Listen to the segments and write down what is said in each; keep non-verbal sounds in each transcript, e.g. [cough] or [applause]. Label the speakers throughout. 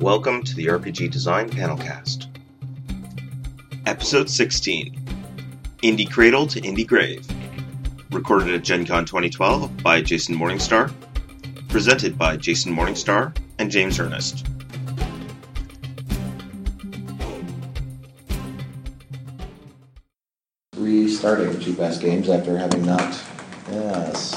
Speaker 1: Welcome to the RPG Design Panelcast. Episode 16 Indie Cradle to Indie Grave. Recorded at Gen Con 2012 by Jason Morningstar. Presented by Jason Morningstar and James Ernest.
Speaker 2: Restarting two best Games after having not, yes,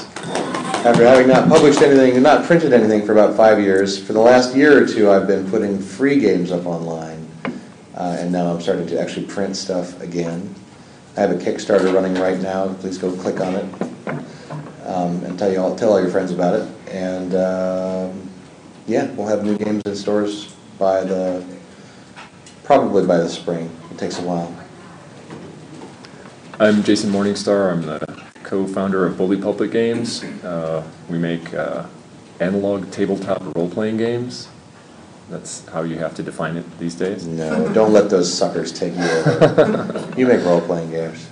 Speaker 2: after having not published anything and not printed anything for about five years. For the last year or two, I've been putting free games up online, uh, and now I'm starting to actually print stuff again. I have a Kickstarter running right now. Please go click on it um, and tell you all, tell all your friends about it. And um, yeah, we'll have new games in stores by the probably by the spring. It takes a while.
Speaker 3: I'm Jason Morningstar. I'm the co-founder of Bully Pulpit Games. Uh, we make uh, analog tabletop role-playing games. That's how you have to define it these days.
Speaker 2: No, don't let those suckers take you over. [laughs] you make role playing games.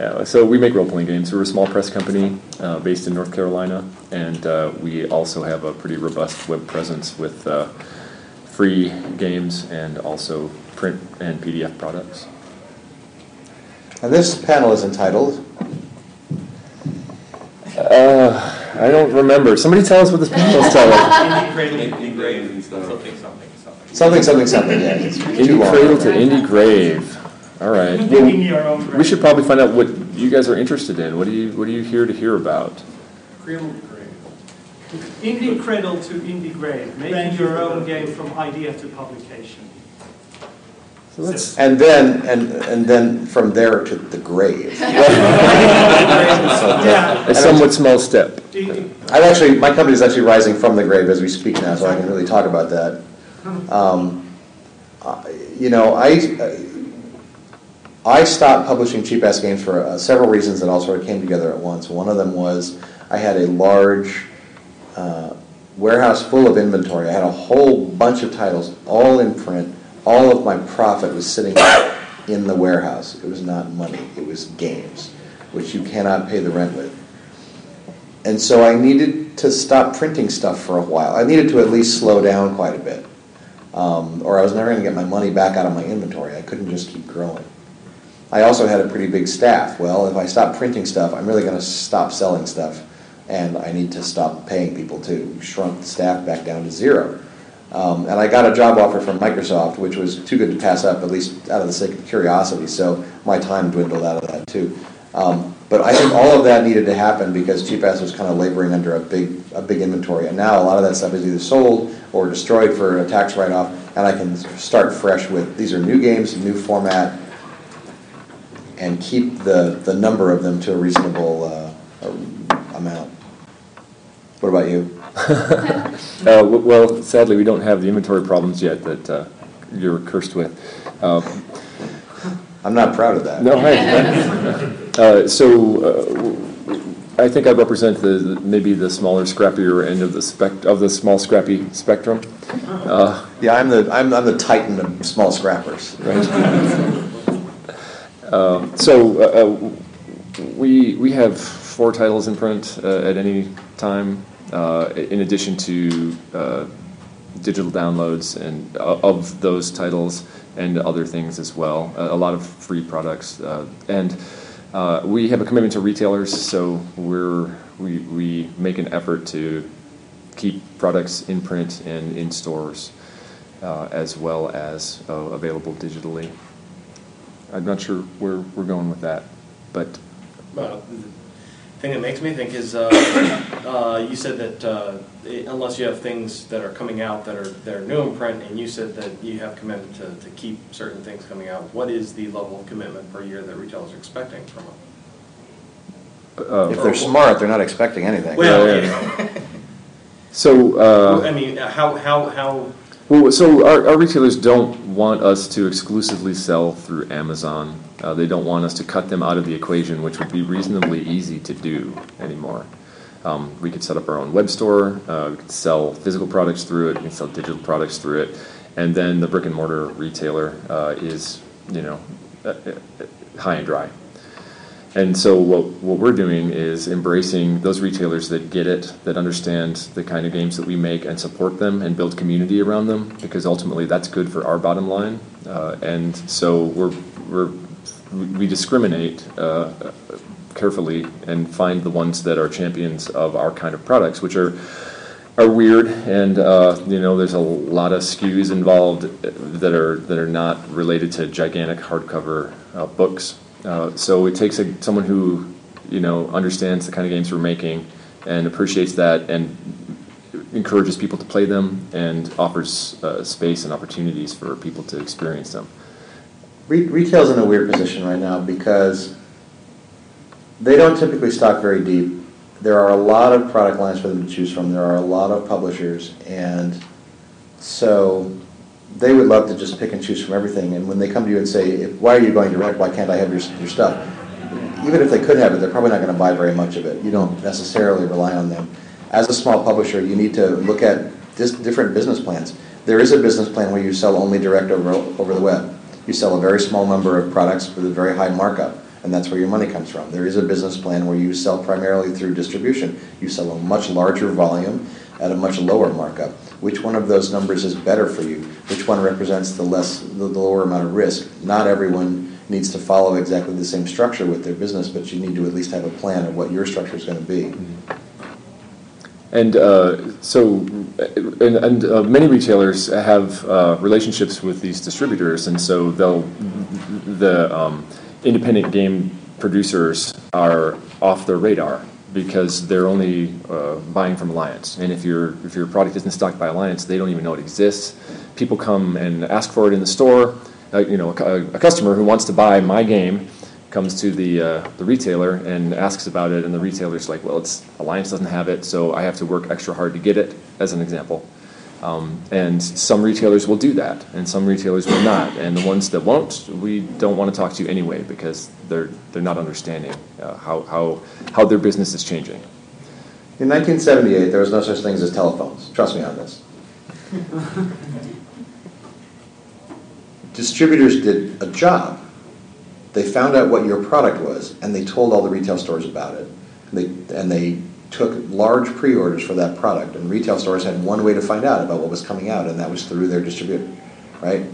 Speaker 3: Yeah, so we make role-playing games. We're a small press company uh, based in North Carolina, and uh, we also have a pretty robust web presence with uh, free games and also print and PDF products.
Speaker 2: And this panel is entitled
Speaker 3: Uh, I don't remember. Somebody tell us what this panel is [laughs] telling.
Speaker 4: Indie indie grave, and something, something, something.
Speaker 2: something, something, something. Yeah, it's too
Speaker 3: Indie
Speaker 2: long.
Speaker 3: Cradle to Indie Grave. All right. Well,
Speaker 4: Digging your own grave.
Speaker 3: we should probably find out what you guys are interested in. What do you What are you here to hear about?
Speaker 4: Cradle to grave. Indie cradle to indie grave, making your own game from idea to publication.
Speaker 3: So let's.
Speaker 2: And then, and and then from there to the grave. [laughs]
Speaker 4: Yeah.
Speaker 3: A somewhat small step.
Speaker 2: I've actually, my company is actually rising from the grave as we speak now, so I can really talk about that. Um, uh, you know, I I stopped publishing cheap ass games for uh, several reasons that all sort of came together at once. One of them was I had a large uh, warehouse full of inventory. I had a whole bunch of titles, all in print. All of my profit was sitting in the warehouse. It was not money; it was games, which you cannot pay the rent with. And so I needed to stop printing stuff for a while. I needed to at least slow down quite a bit, um, or I was never going to get my money back out of my inventory. I couldn't just keep growing. I also had a pretty big staff. Well, if I stop printing stuff, I'm really going to stop selling stuff, and I need to stop paying people too. Shrunk the staff back down to zero. Um, and I got a job offer from Microsoft, which was too good to pass up, at least out of the sake of curiosity. So my time dwindled out of that too. Um, but I think all of that needed to happen because Cheap Ass was kind of laboring under a big, a big inventory, and now a lot of that stuff is either sold or destroyed for a tax write-off, and I can start fresh with these are new games, new format, and keep the, the number of them to a reasonable uh, amount. What about you? [laughs]
Speaker 3: Uh, well, sadly, we don't have the inventory problems yet that uh, you're cursed with. Uh,
Speaker 2: I'm not proud of that.
Speaker 3: no, I, [laughs] uh, so uh, I think I represent the the- maybe the smaller, scrappier end of the spec of the small, scrappy spectrum. Uh,
Speaker 2: Yeah, I'm the I'm, I'm the titan of small scrappers. [laughs]
Speaker 3: Um, So, we, we have four titles in print uh, at any time, uh, in addition to uh, digital downloads and o- of those titles and other things as well. A lot of free products. uh, And uh, we have a commitment to retailers, so we're, we, we make an effort to keep products in print and in stores, uh, as well as uh, available digitally. I'm not sure where we're going with that, but
Speaker 5: Well, thing that makes me think is, uh, [coughs] uh, you said that uh, it- unless you have things that are coming out that are, that are new in print, and you said that you have committed to, to keep certain things coming out, what is the level of commitment per year that retailers are expecting from them?
Speaker 3: uh,
Speaker 2: If they're smart, they're not expecting anything.
Speaker 5: Well,
Speaker 3: yeah.
Speaker 5: yeah.
Speaker 3: so
Speaker 5: I
Speaker 3: uh,
Speaker 5: mean, how, how, how,
Speaker 3: well, so our, our retailers don't want us to exclusively sell through Amazon. Uh, they don't want us to cut them out of the equation, which would be reasonably easy to do anymore. Um, we could set up our own web store. Uh, we could sell physical products through it. We can sell digital products through it, and then the brick and mortar retailer uh, is, you know, uh, uh, high and dry. And so what, what we're doing is embracing those retailers that get it, that understand the kind of games that we make and support them and build community around them, because ultimately that's good for our bottom line. Uh, and so we're, we're, we discriminate uh, carefully and find the ones that are champions of our kind of products, which are are weird, and uh, you know, there's a lot of SKUs involved that are that are not related to gigantic hardcover uh, books. Uh, so it takes a, someone who you know understands the kind of games we're making and appreciates that and encourages people to play them and offers uh, space and opportunities for people to experience them.
Speaker 2: Re- retail's in a weird position right now because they don't typically stock very deep. There are a lot of product lines for them to choose from. There are a lot of publishers, and so they would love to just pick and choose from everything. And when they come to you and say, "Why are you going direct? Why can't I have your, your stuff?" Even if they could have it, they're probably not going to buy very much of it. You don't necessarily rely on them. As a small publisher, you need to look at dis- different business plans. There is a business plan where you sell only direct over, over the web. You sell a very small number of products with a very high markup and that's where your money comes from. There is a business plan where you sell primarily through distribution. You sell a much larger volume at a much lower markup. Which one of those numbers is better for you? Which one represents the less the, the lower amount of risk? Not everyone needs to follow exactly the same structure with their business, but you need to at least have a plan of what your structure is going to be.
Speaker 3: And uh, so, and, and uh, many retailers have uh, relationships with these distributors, and so they'll the um, independent game producers are off their radar because they're only uh, buying from Alliance. And if your if your product isn't stocked by Alliance, they don't even know it exists. People come and ask for it in the store. Uh, you know, a, a, customer who wants to buy my game comes to the uh, the retailer and asks about it, and the retailer's like, "Well, it's Alliance doesn't have it, so I have to work extra hard to get it." As an example. Um, and some retailers will do that, and some retailers will not. And the ones that won't, we don't want to talk to you anyway because they're they're not understanding uh, how how how their business is changing.
Speaker 2: In 1978, there was no such things as telephones. Trust me on this. Distributors did a job. They found out what your product was, and they told all the retail stores about it. And they, and they took large pre-orders for that product, and retail stores had one way to find out about what was coming out, and that was through their distributor, right?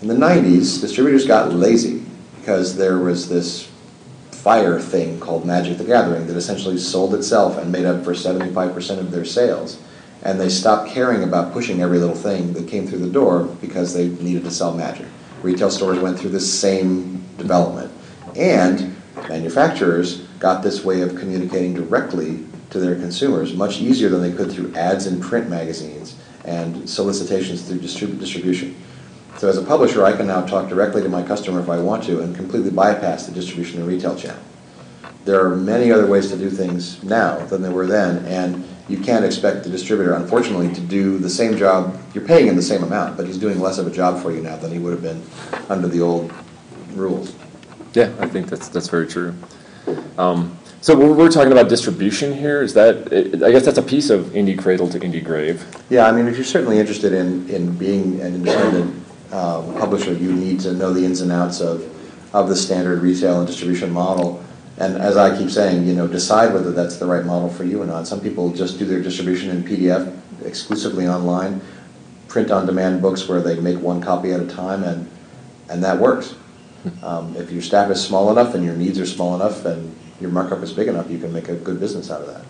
Speaker 2: In the 90s, distributors got lazy because there was this fire thing called Magic the Gathering that essentially sold itself and made up for 75% of their sales. And they stopped caring about pushing every little thing that came through the door because they needed to sell Magic. Retail stores went through the same development. And manufacturers got this way of communicating directly to their consumers much easier than they could through ads in print magazines and solicitations through distrib- distribution. So as a publisher, I can now talk directly to my customer if I want to and completely bypass the distribution and retail channel. There are many other ways to do things now than there were then, and you can't expect the distributor, unfortunately, to do the same job. You're paying him the same amount, but he's doing less of a job for you now than he would have been under the old rules.
Speaker 3: Yeah, I think that's that's very true. Um, so we're, we're, talking about distribution here. Is that I guess that's a piece of Indie Cradle to Indie Grave.
Speaker 2: Yeah, I mean, if you're certainly interested in in being an independent um, publisher, you need to know the ins and outs of of the standard retail and distribution model. And as I keep saying, you know, decide whether that's the right model for you or not. Some people just do their distribution in PDF exclusively online, print on demand books where they make one copy at a time, and and that works. Um, if your staff is small enough and your needs are small enough and your markup is big enough, you can make a good business out of that.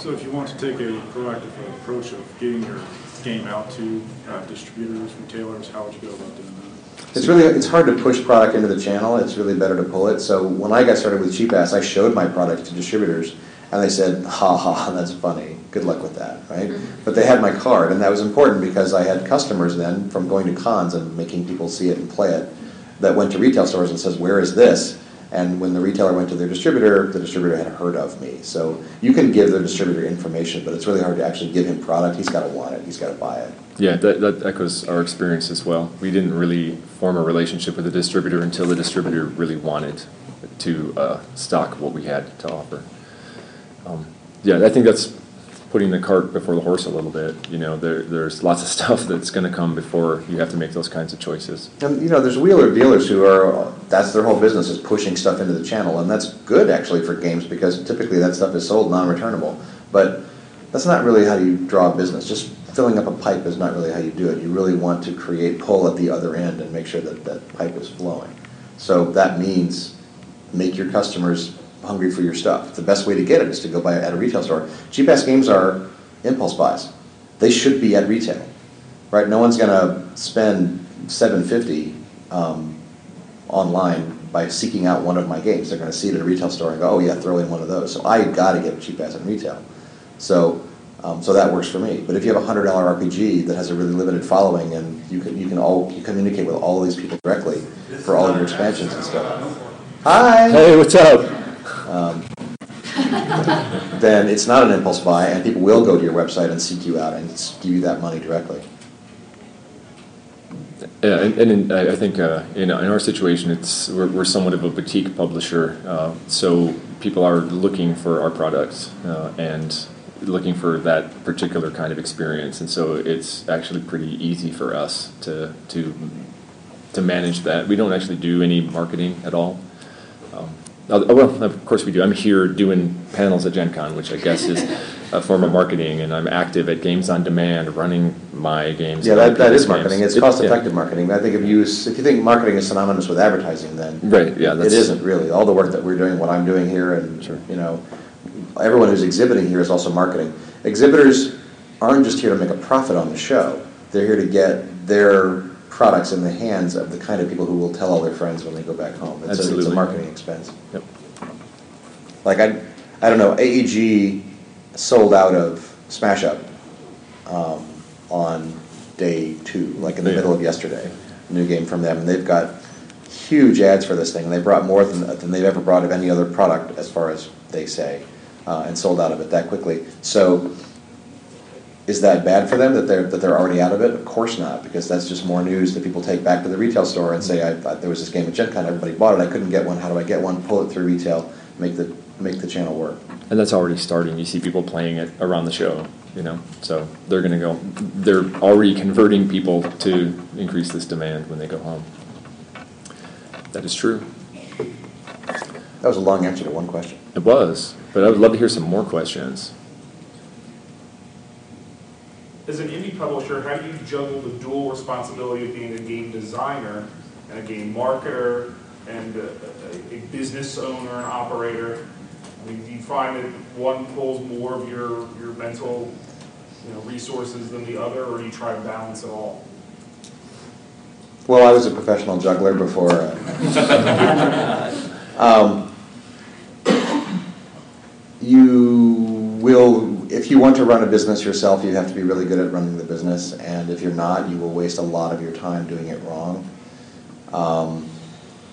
Speaker 6: So if you want to take a proactive approach of getting your game out to uh, distributors, retailers, how would you go about doing that?
Speaker 2: It's really it's hard to push product into the channel. It's really better to pull it. So when I got started with Cheap Ass, I showed my product to distributors, and they said, "Ha ha, that's funny. Good luck with that." Right? Mm-hmm. But they had my card, and that was important because I had customers then from going to cons and making people see it and play it that went to retail stores and says, "Where is this?" And when the retailer went to their distributor, the distributor had heard of me. So you can give the distributor information, but it's really hard to actually give him product. He's got to want it. He's got to buy it.
Speaker 3: Yeah, that, that echoes our experience as well. We didn't really form a relationship with the distributor until the distributor really wanted to uh, stock what we had to offer. Um, yeah, I think that's putting the cart before the horse a little bit. You know, there, there's lots of [laughs] stuff that's going to come before you have to make those kinds of choices.
Speaker 2: And you know, there's wheeler dealers who are that's their whole business is pushing stuff into the channel, and that's good actually for games because typically that stuff is sold non-returnable. But that's not really how you draw a business. Just filling up a pipe is not really how you do it. You really want to create pull at the other end and make sure that that pipe is flowing. So that means make your customers hungry for your stuff. The best way to get it is to go buy it at a retail store. Cheap ass games are impulse buys. They should be at retail, right? No one's going to spend 750 um, online by seeking out one of my games. They're going to see it at a retail store and go, "Oh yeah, throw in one of those." So I got to get a cheap ass in retail. So. Um, so that works for me. But if you have a hundred dollar RPG that has a really limited following, and you can you can all you communicate with all these people directly for all of your expansions and stuff. Hi.
Speaker 3: Hey, what's up?
Speaker 2: Um, then it's not an impulse buy, and people will go to your website and seek you out and give you that money directly.
Speaker 3: Yeah, and, and in, I think uh, in, in our situation, it's we're, we're somewhat of a boutique publisher, uh, so people are looking for our products uh, and looking for that particular kind of experience, and so it's actually pretty easy for us to to to manage that. We don't actually do any marketing at all. Oh, well, of course we do. I'm here doing panels at Gen Con, which I guess is [laughs] a form of marketing, and I'm active at Games on Demand, running my games.
Speaker 2: Yeah, that, that is
Speaker 3: people's
Speaker 2: marketing.
Speaker 3: games.
Speaker 2: It's
Speaker 3: It-
Speaker 2: cost-effective
Speaker 3: yeah.
Speaker 2: marketing. I think if you if you think marketing is synonymous with advertising, then
Speaker 3: Right, yeah,
Speaker 2: it
Speaker 3: that's-
Speaker 2: isn't really. All the work that we're doing, what I'm doing here, and
Speaker 3: Sure.
Speaker 2: you know, everyone who's exhibiting here is also marketing. Exhibitors aren't just here to make a profit on the show. They're here to get their products in the hands of the kind of people who will tell all their friends when they go back home. It's, a, it's a marketing expense.
Speaker 3: Yep.
Speaker 2: Like I, I don't know, AEG sold out of Smash Up um, on day two, like in the
Speaker 3: Yeah.
Speaker 2: middle of yesterday. New game from them, and they've got huge ads for this thing. And they brought more than, than they've ever brought of any other product, as far as they say, uh, and sold out of it that quickly. So. Is that bad for them that they're that they're already out of it? Of course not, because that's just more news that people take back to the retail store and say, I, I, "There was this game at Gen Con, everybody bought it. I couldn't get one. How do I get one?" Pull it through retail, make the make the channel work.
Speaker 3: And that's already starting. You see people playing it around the show, you know. So they're going to go. They're already converting people to increase this demand when they go home. That is true.
Speaker 2: That was a long answer to one question.
Speaker 3: It was, but I would love to hear some more questions.
Speaker 7: As an indie publisher, how do you juggle the dual responsibility of being a game designer and a game marketer and a, a, a business owner and operator? I mean, do you find that one pulls more of your, your mental you know, resources than the other, or do you try to balance it all?
Speaker 2: Well, I was a professional juggler before. Uh, [laughs] um, you will, if you want to run a business yourself, you have to be really good at running the business, and if you're not, you will waste a lot of your time doing it wrong. Um,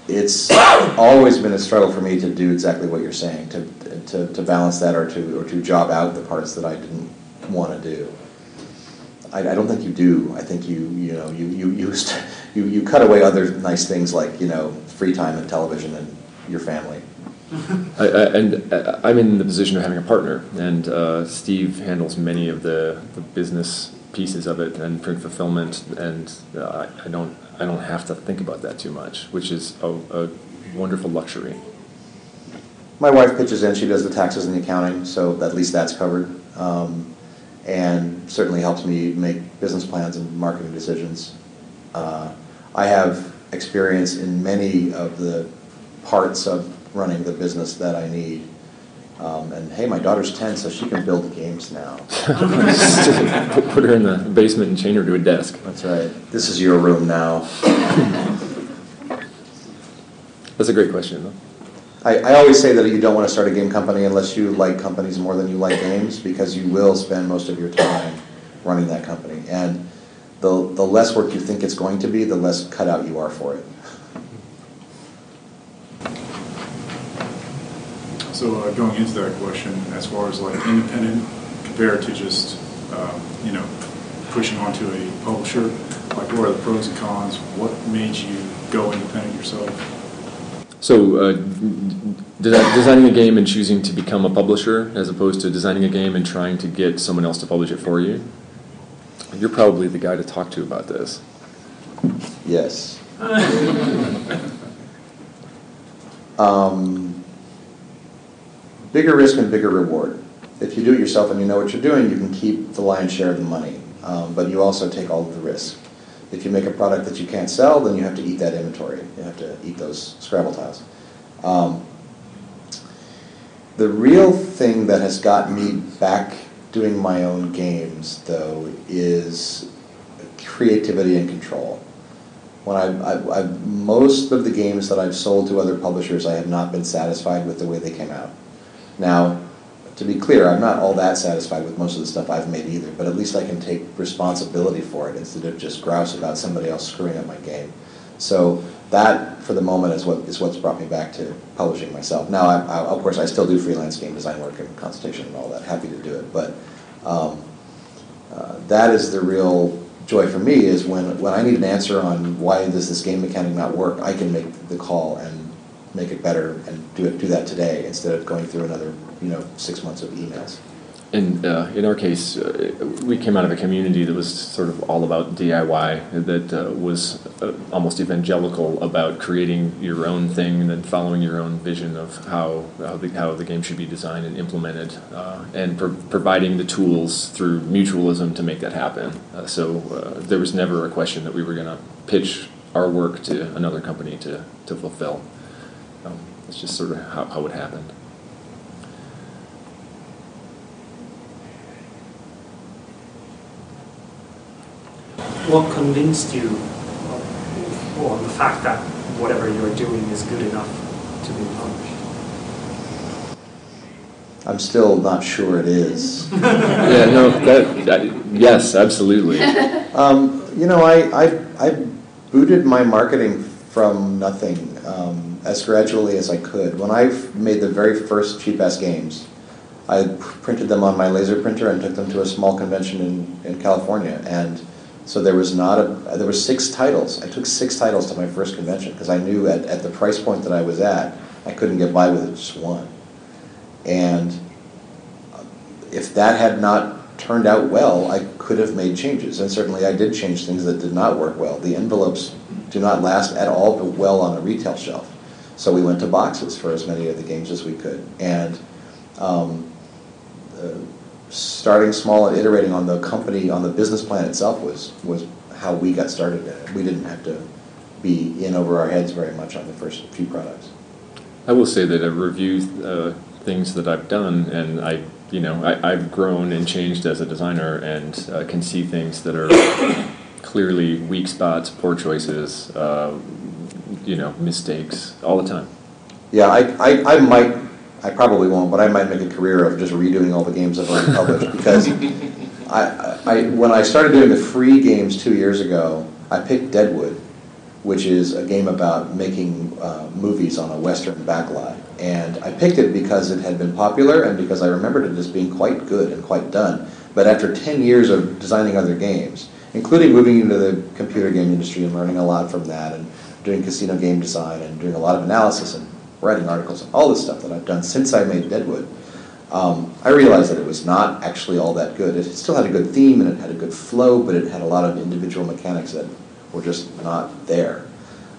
Speaker 2: it's [coughs] always been a struggle for me to do exactly what you're saying, to, to, to balance that or to, or to job out the parts that I didn't want to do. I, I don't think you do. I think you, you know, you, you, you, you, you cut away other nice things like, you know, free time and television and your family. [laughs]
Speaker 3: I, I, and uh, I'm in the position of having a partner, and uh, Steve handles many of the, the business pieces of it and print fulfillment, and uh, I don't I don't have to think about that too much, which is a, a wonderful luxury.
Speaker 2: My wife pitches in, she does the taxes and the accounting, so at least that's covered. Um, and certainly helps me make business plans and marketing decisions. Uh, I have experience in many of the parts of running the business that I need. Um, and hey, my daughter's 10, so she can build games now. [laughs]
Speaker 3: put, put her in the basement and chain her to a desk.
Speaker 2: That's right. This is your room now. [laughs]
Speaker 3: That's a great question, though.
Speaker 2: I, I always say that you don't want to start a game company unless you like companies more than you like games, because you will spend most of your time running that company. And the, the less work you think it's going to be, the less cut out you are for it.
Speaker 6: So uh, going into that question, as far as like independent compared to just, um, you know, pushing onto a publisher, like what are the pros and cons? What made you go independent yourself?
Speaker 3: So, uh, designing a game and choosing to become a publisher as opposed to designing a game and trying to get someone else to publish it for you? You're probably the guy to talk to about this.
Speaker 2: Yes. [laughs] um, bigger risk and bigger reward. If you do it yourself and you know what you're doing, you can keep the lion's share of the money, um, but you also take all of the risk. If you make a product that you can't sell, then you have to eat that inventory. You have to eat those Scrabble tiles. Um, the real thing that has got me back doing my own games, though, is creativity and control. When I, I, I, most of the games that I've sold to other publishers, I have not been satisfied with the way they came out. Now, to be clear, I'm not all that satisfied with most of the stuff I've made either, but at least I can take responsibility for it instead of just grouse about somebody else screwing up my game. So that, for the moment, is what is what's brought me back to publishing myself. Now, I, I, of course, I still do freelance game design work and consultation and all that. Happy to do it, but um, uh, that is the real joy for me. Is when when I need an answer on why does this game mechanic not work, I can make the call and make it better and do it do that today instead of going through another you know six months of emails.
Speaker 3: In, uh, in our case, uh, we came out of a community that was sort of all about DIY, that uh, was uh, almost evangelical about creating your own thing and then following your own vision of how, how, the, how the game should be designed and implemented, uh, and pro- providing the tools through mutualism to make that happen. Uh, so there was never a question that we were going to pitch our work to another company to, to fulfill. Um, it's just sort of how, how it happened.
Speaker 4: What convinced you of, or the fact that whatever you're doing is good enough to be published?
Speaker 2: I'm still not sure it is. [laughs]
Speaker 3: yeah, no, that, that, yes, absolutely. [laughs]
Speaker 2: Um, you know, I, I, I booted my marketing from nothing um, as gradually as I could. When I made the very first cheap ass games, I printed them on my laser printer and took them to a small convention in, in California. And so there was not a, there were six titles. I took six titles to my first convention because I knew at, at the price point that I was at, I couldn't get by with just one. And if that had not turned out well, I could have made changes. And certainly I did change things that did not work well. The envelopes do not last at all but well on a retail shelf. So we went to boxes for as many of the games as we could. And um, uh, starting small and iterating on the company, on the business plan itself was, was how we got started it. We didn't have to be in over our heads very much on the first few products.
Speaker 3: I will say that I review uh, things that I've done, and I, you know, I, have grown and changed as a designer, and uh, can see things that are [coughs] clearly weak spots, poor choices, uh, you know, mistakes all the time.
Speaker 2: Yeah, I, I, I might, I probably won't, but I might make a career of just redoing all the games I've already published because I, I, when I started doing the free games two years ago, I picked Deadwood, which is a game about making uh, movies on a Western backlot. And I picked it because it had been popular and because I remembered it as being quite good and quite done. But after 10 years of designing other games, including moving into the computer game industry and learning a lot from that, and doing casino game design, and doing a lot of analysis and writing articles, and all this stuff that I've done since I made Deadwood, um, I realized that it was not actually all that good. It still had a good theme and it had a good flow, but it had a lot of individual mechanics that were just not there.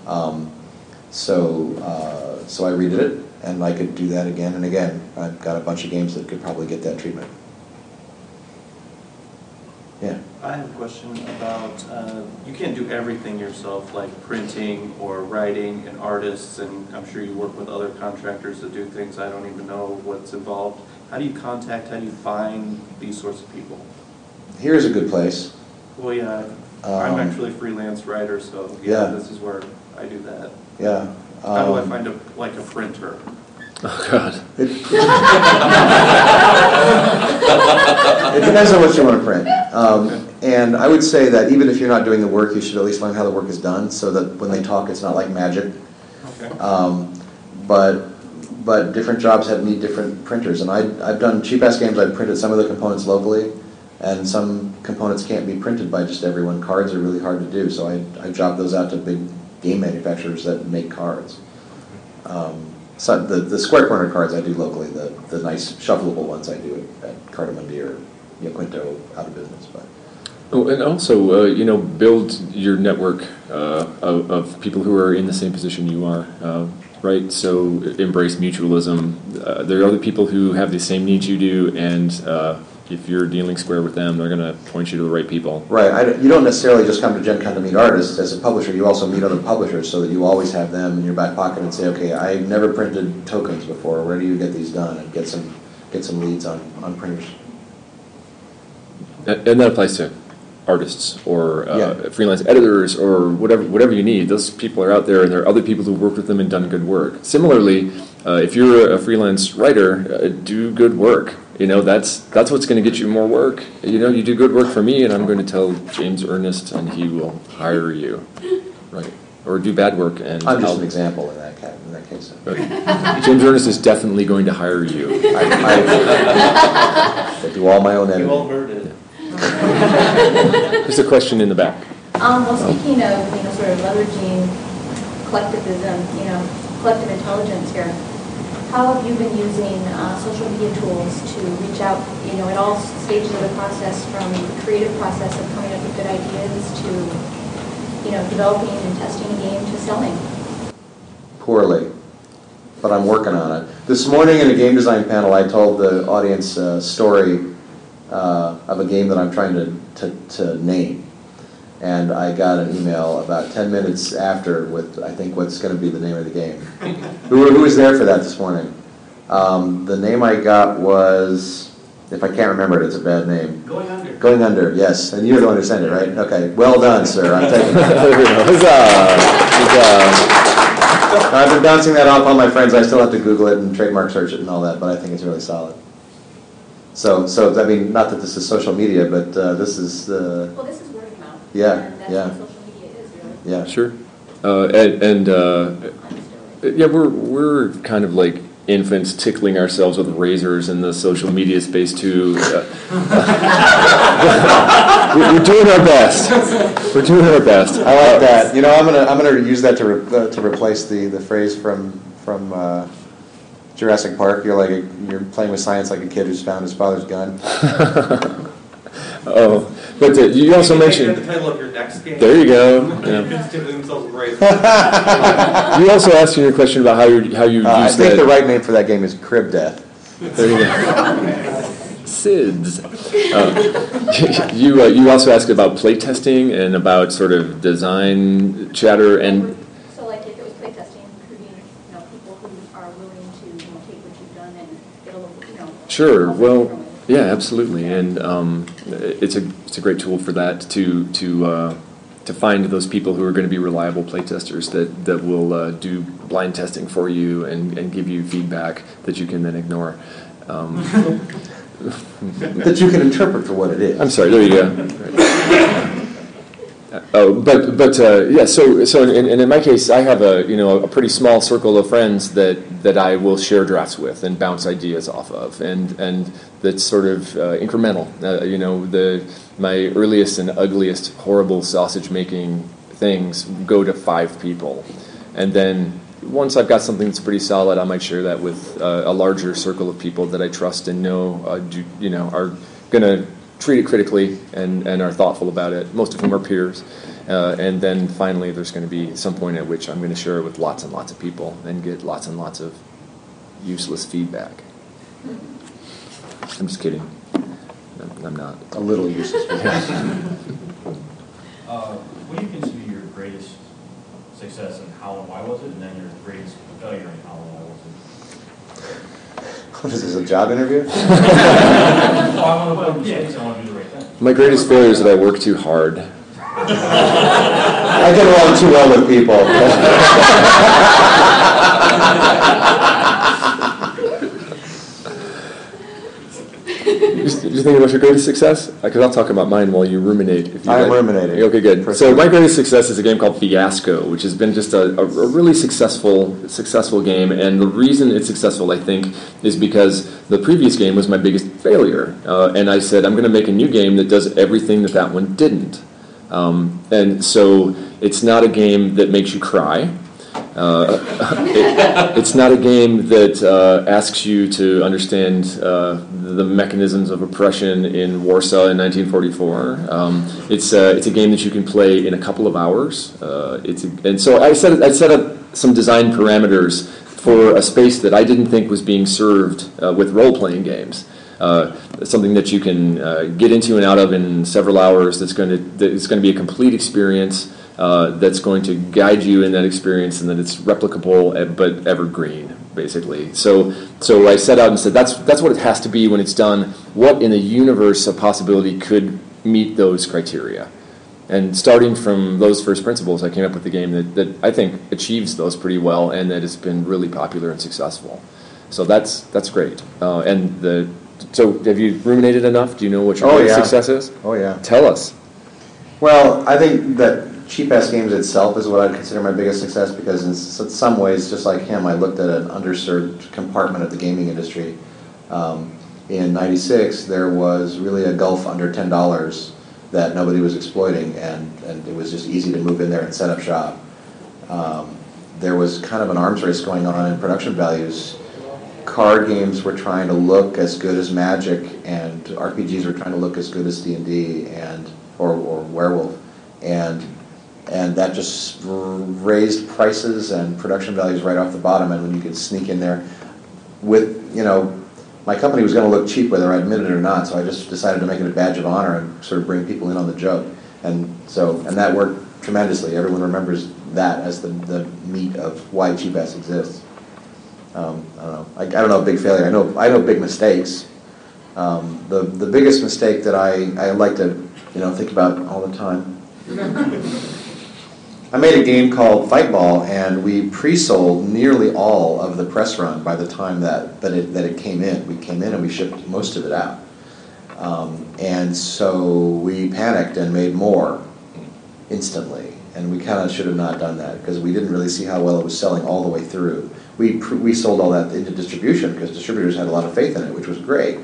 Speaker 2: Um, so, uh, so I redid it, and I could do that again and again. I've got a bunch of games that could probably get that treatment. Yeah.
Speaker 8: I have a question about, uh, you can't do everything yourself, like printing or writing and artists, and I'm sure you work with other contractors that do things I don't even know what's involved. How do you contact, how do you find these sorts of people?
Speaker 2: Here's a good place.
Speaker 8: Well, yeah, I'm um, actually a freelance writer, so yeah, yeah, this is where I do that.
Speaker 2: Yeah.
Speaker 8: How do I um, find a, like a printer?
Speaker 3: Oh, God.
Speaker 2: It, it depends on what you want to print. Um, and I would say that even if you're not doing the work, you should at least learn how the work is done so that when they talk, it's not like magic.
Speaker 8: Okay.
Speaker 2: Um, but but different jobs have need different printers. And I, I've done cheap ass games, I've printed some of the components locally, and some components can't be printed by just everyone. Cards are really hard to do, so I, I job those out to big game manufacturers that make cards. Um, so the, the square corner cards I do locally, the, the nice shuffleable ones I do at, Cartamundi or Yaquinto out of business, but.
Speaker 3: Oh, and also, uh, you know, build your network uh, of, of people who are in the same position you are, uh, right? So embrace mutualism. Uh, there are other people who have the same needs you do, and uh, if you're dealing square with them, they're going to point you to the right people.
Speaker 2: Right. I you don't necessarily just come to Gen Con to meet artists. As a publisher, you also meet other publishers so that you always have them in your back pocket and say, okay, I've never printed tokens before. Where do you get these done? And get some get some leads on, on printers.
Speaker 3: And and that applies to artists or uh,
Speaker 2: Yeah.
Speaker 3: freelance editors or whatever whatever you need. Those people are out there, and there are other people who work with them and done good work. Similarly, uh, if you're a freelance writer, uh, do good work. You know that's that's what's going to get you more work. You know, you do good work for me, and I'm going to tell James Ernest, and he will hire you, right? Or do bad work, and
Speaker 2: I'm just an example in that, ca- in that case.
Speaker 3: but James Ernest is definitely going to hire you.
Speaker 2: I, I, I do all my own editing.
Speaker 8: You all
Speaker 2: editing.
Speaker 8: heard it.
Speaker 3: There's a question in the back.
Speaker 9: Um, well, speaking of, you know, sort of leveraging collectivism, you know, collective intelligence here, how have you been using uh, social media tools to reach out, you know, at all stages of the process, from the creative process of coming up with good ideas to, you know, developing and testing a game to selling?
Speaker 2: poorly, but I'm working on it. This morning in a game design panel, I told the audience a story uh, of a game that I'm trying to, to, to name. And I got an email about 10 minutes after with, I think, what's going to be the name of the game. [laughs] who, who was there for that this morning? Um, the name I got was, if I can't remember it, it's a bad name.
Speaker 4: Going under.
Speaker 2: Going Under, yes. And you're the one who sent it, right? Okay. Well done, sir. I'm [laughs] taking it.
Speaker 3: There we go. Huzzah! Huzzah!
Speaker 2: I've been bouncing that off on my friends. I still have to Google it and trademark search it and all that, but I think it's really solid. So, so I mean, not that this is social media, but uh, this is, uh,
Speaker 9: Well, this is word of mouth.
Speaker 2: Yeah,
Speaker 9: that's
Speaker 2: yeah.
Speaker 9: what social media is, really.
Speaker 2: yeah.
Speaker 3: Sure. Uh, and and uh, yeah, we're we're kind of like infants tickling ourselves with razors in the social media space too. Uh, [laughs] we're, we're doing our best. We're doing our best.
Speaker 2: I like that. You know, I'm gonna I'm gonna use that to re- uh, to replace the, the phrase from from uh, Jurassic Park. You're like a, you're playing with science like a kid who's found his father's gun. [laughs]
Speaker 3: Oh, but uh, you also
Speaker 8: Maybe
Speaker 3: mentioned.
Speaker 8: the title of your next game.
Speaker 3: There you go. [laughs] Yeah.
Speaker 8: Kids tickling themselves with razors. [laughs]
Speaker 3: You also asked me a question about how you how you
Speaker 2: Uh, I think
Speaker 3: that.
Speaker 2: the right name for that game is Crib Death.
Speaker 3: There you go. SIDS. Uh, [laughs] you uh, you also asked about playtesting and about sort of design chatter and
Speaker 9: So like if it was playtesting, recruiting, you know, people who are willing to, you know, take what you've done and get a little, you know.
Speaker 3: Sure. Well,
Speaker 9: from it.
Speaker 3: Yeah, absolutely, and um, it's a it's a great tool for that to to uh, to find those people who are going to be reliable playtesters that that will uh, do blind testing for you and, and give you feedback that you can then ignore. Um, [laughs]
Speaker 2: That you can interpret for what it is.
Speaker 3: I'm sorry. There you go. [laughs] Oh, but but uh, yeah. So so in, in my case, I have a you know a pretty small circle of friends that that I will share drafts with and bounce ideas off of, and and that's sort of uh, incremental. Uh, you know, the my earliest and ugliest horrible sausage making things go to five people, and then once I've got something that's pretty solid, I might share that with uh, a larger circle of people that I trust and know uh, do, you know are going to treat it critically and, and are thoughtful about it. Most of whom are peers. Uh, and then finally, there's going to be some point at which I'm going to share it with lots and lots of people and get lots and lots of useless feedback. I'm just kidding. I'm, I'm not.
Speaker 2: A little useless. [laughs]
Speaker 10: Uh, What do you consider your greatest success and how and why was it, and then your greatest failure and how and why was it?
Speaker 2: What is this, a job interview? [laughs]
Speaker 10: I want to, yeah, I want to do the right thing.
Speaker 3: My greatest failure is that I work too hard.
Speaker 2: I get along too well with people. [laughs]
Speaker 3: You you think about your greatest success? Because I'll talk about mine while you ruminate. If you
Speaker 2: I am
Speaker 3: like.
Speaker 2: ruminating.
Speaker 3: Okay, good. So my greatest success is a game called Fiasco, which has been just a, a, a really successful successful game. And the reason it's successful, I think, is because the previous game was my biggest failure. Uh, and I said I'm going to make a new game that does everything that that one didn't. Um, and so it's not a game that makes you cry. Uh, it, [laughs] it's not a game that uh, asks you to understand uh, the mechanisms of oppression in Warsaw in 1944. Um, it's, uh, it's a game that you can play in a couple of hours. Uh, it's a, and so I set, I set up some design parameters for a space that I didn't think was being served uh, with role playing games. Uh, something that you can uh, get into and out of in several hours. That's going to that's going to be a complete experience. Uh, that's going to guide you in that experience, and that it's replicable eh, but evergreen, basically. So, so I set out and said that's that's what it has to be when it's done. What in the universe of possibility could meet those criteria? And starting from those first principles, I came up with a game that, that I think achieves those pretty well, and that has been really popular and successful. So that's that's great. Uh, and the so have you ruminated enough? Do you know what your
Speaker 2: Oh, yeah.
Speaker 3: success is?
Speaker 2: Oh, yeah.
Speaker 3: Tell us.
Speaker 2: Well, I think that Cheap Ass Games itself is what I'd consider my biggest success because in some ways, just like him, I looked at an underserved compartment of the gaming industry. Um, in '96, there was really a gulf under ten dollars that nobody was exploiting, and, and it was just easy to move in there and set up shop. Um, there was kind of an arms race going on in production values. Card games were trying to look as good as Magic, and RPGs were trying to look as good as D and D, and or, or Werewolf, and and that just raised prices and production values right off the bottom. And when you could sneak in there with, you know, my company was going to look cheap whether I admitted it or not, so I just decided to make it a badge of honor and sort of bring people in on the joke. And so, and that worked tremendously. Everyone remembers that as the, the meat of why Cheap Ass exists. Um, I don't know. I, I don't know big failure. I know I know big mistakes. Um, the the biggest mistake that I, I like to you know think about all the time. [laughs] I made a game called Fight Ball, and we pre-sold nearly all of the press run by the time that, that, it, that it came in. We came in and we shipped most of it out. Um, and so we panicked and made more instantly. And we kind of should have not done that because we didn't really see how well it was selling all the way through. We, we sold all that into distribution because distributors had a lot of faith in it, which was great.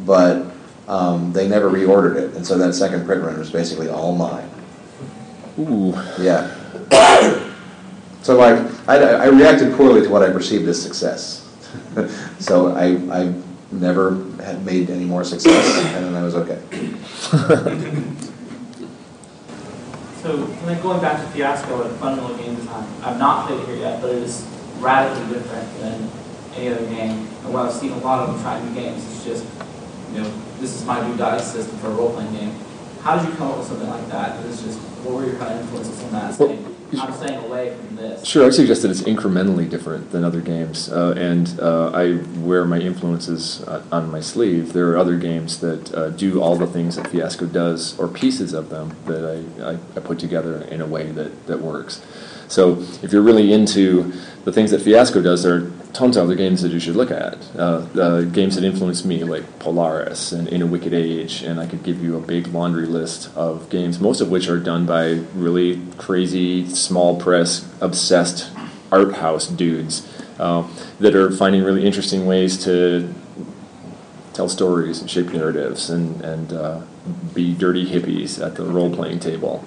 Speaker 2: But um, they never reordered it. And so that second print run was basically all mine.
Speaker 3: Ooh.
Speaker 2: Yeah. [coughs] So like, I, I reacted poorly to what I perceived as success. [laughs] so I, I never had made any more success, and then I was okay. [laughs]
Speaker 11: So, and then going back to Fiasco and fundamental game design, I've not played it here yet, but it is radically different than any other game. And what I've seen a lot of them try new games, it's just, you know, this is my new dice system for a role-playing game. How did you come up with something like that? It was just, what were your kind of influences on that?
Speaker 3: Well,
Speaker 11: Saying, I'm staying away from this.
Speaker 3: Sure, I suggest that it's incrementally different than other games, uh, and uh, I wear my influences uh, on my sleeve. There are other games that uh, do all the things that Fiasco does, or pieces of them that I, I, I put together in a way that, that works. So if you're really into the things that Fiasco does, there are tons of other games that you should look at. Uh, uh, games that influenced me, like Polaris and In a Wicked Age, and I could give you a big laundry list of games, most of which are done by really crazy, small press, obsessed art house dudes uh, that are finding really interesting ways to tell stories and shape narratives and, and uh, be dirty hippies at the role playing table.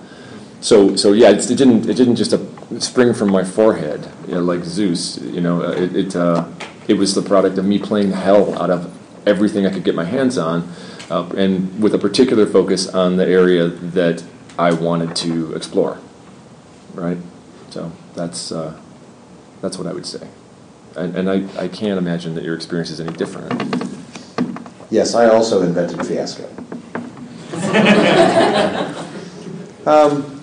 Speaker 3: So, so yeah, it didn't it didn't just uh, spring from my forehead, you know, like Zeus. You know, uh, it it, uh, it was the product of me playing the hell out of everything I could get my hands on, uh, and with a particular focus on the area that I wanted to explore. Right. So that's uh, that's what I would say, and, and I, I can't imagine that your experience is any different.
Speaker 2: Yes, I also invented Fiasco. [laughs] um,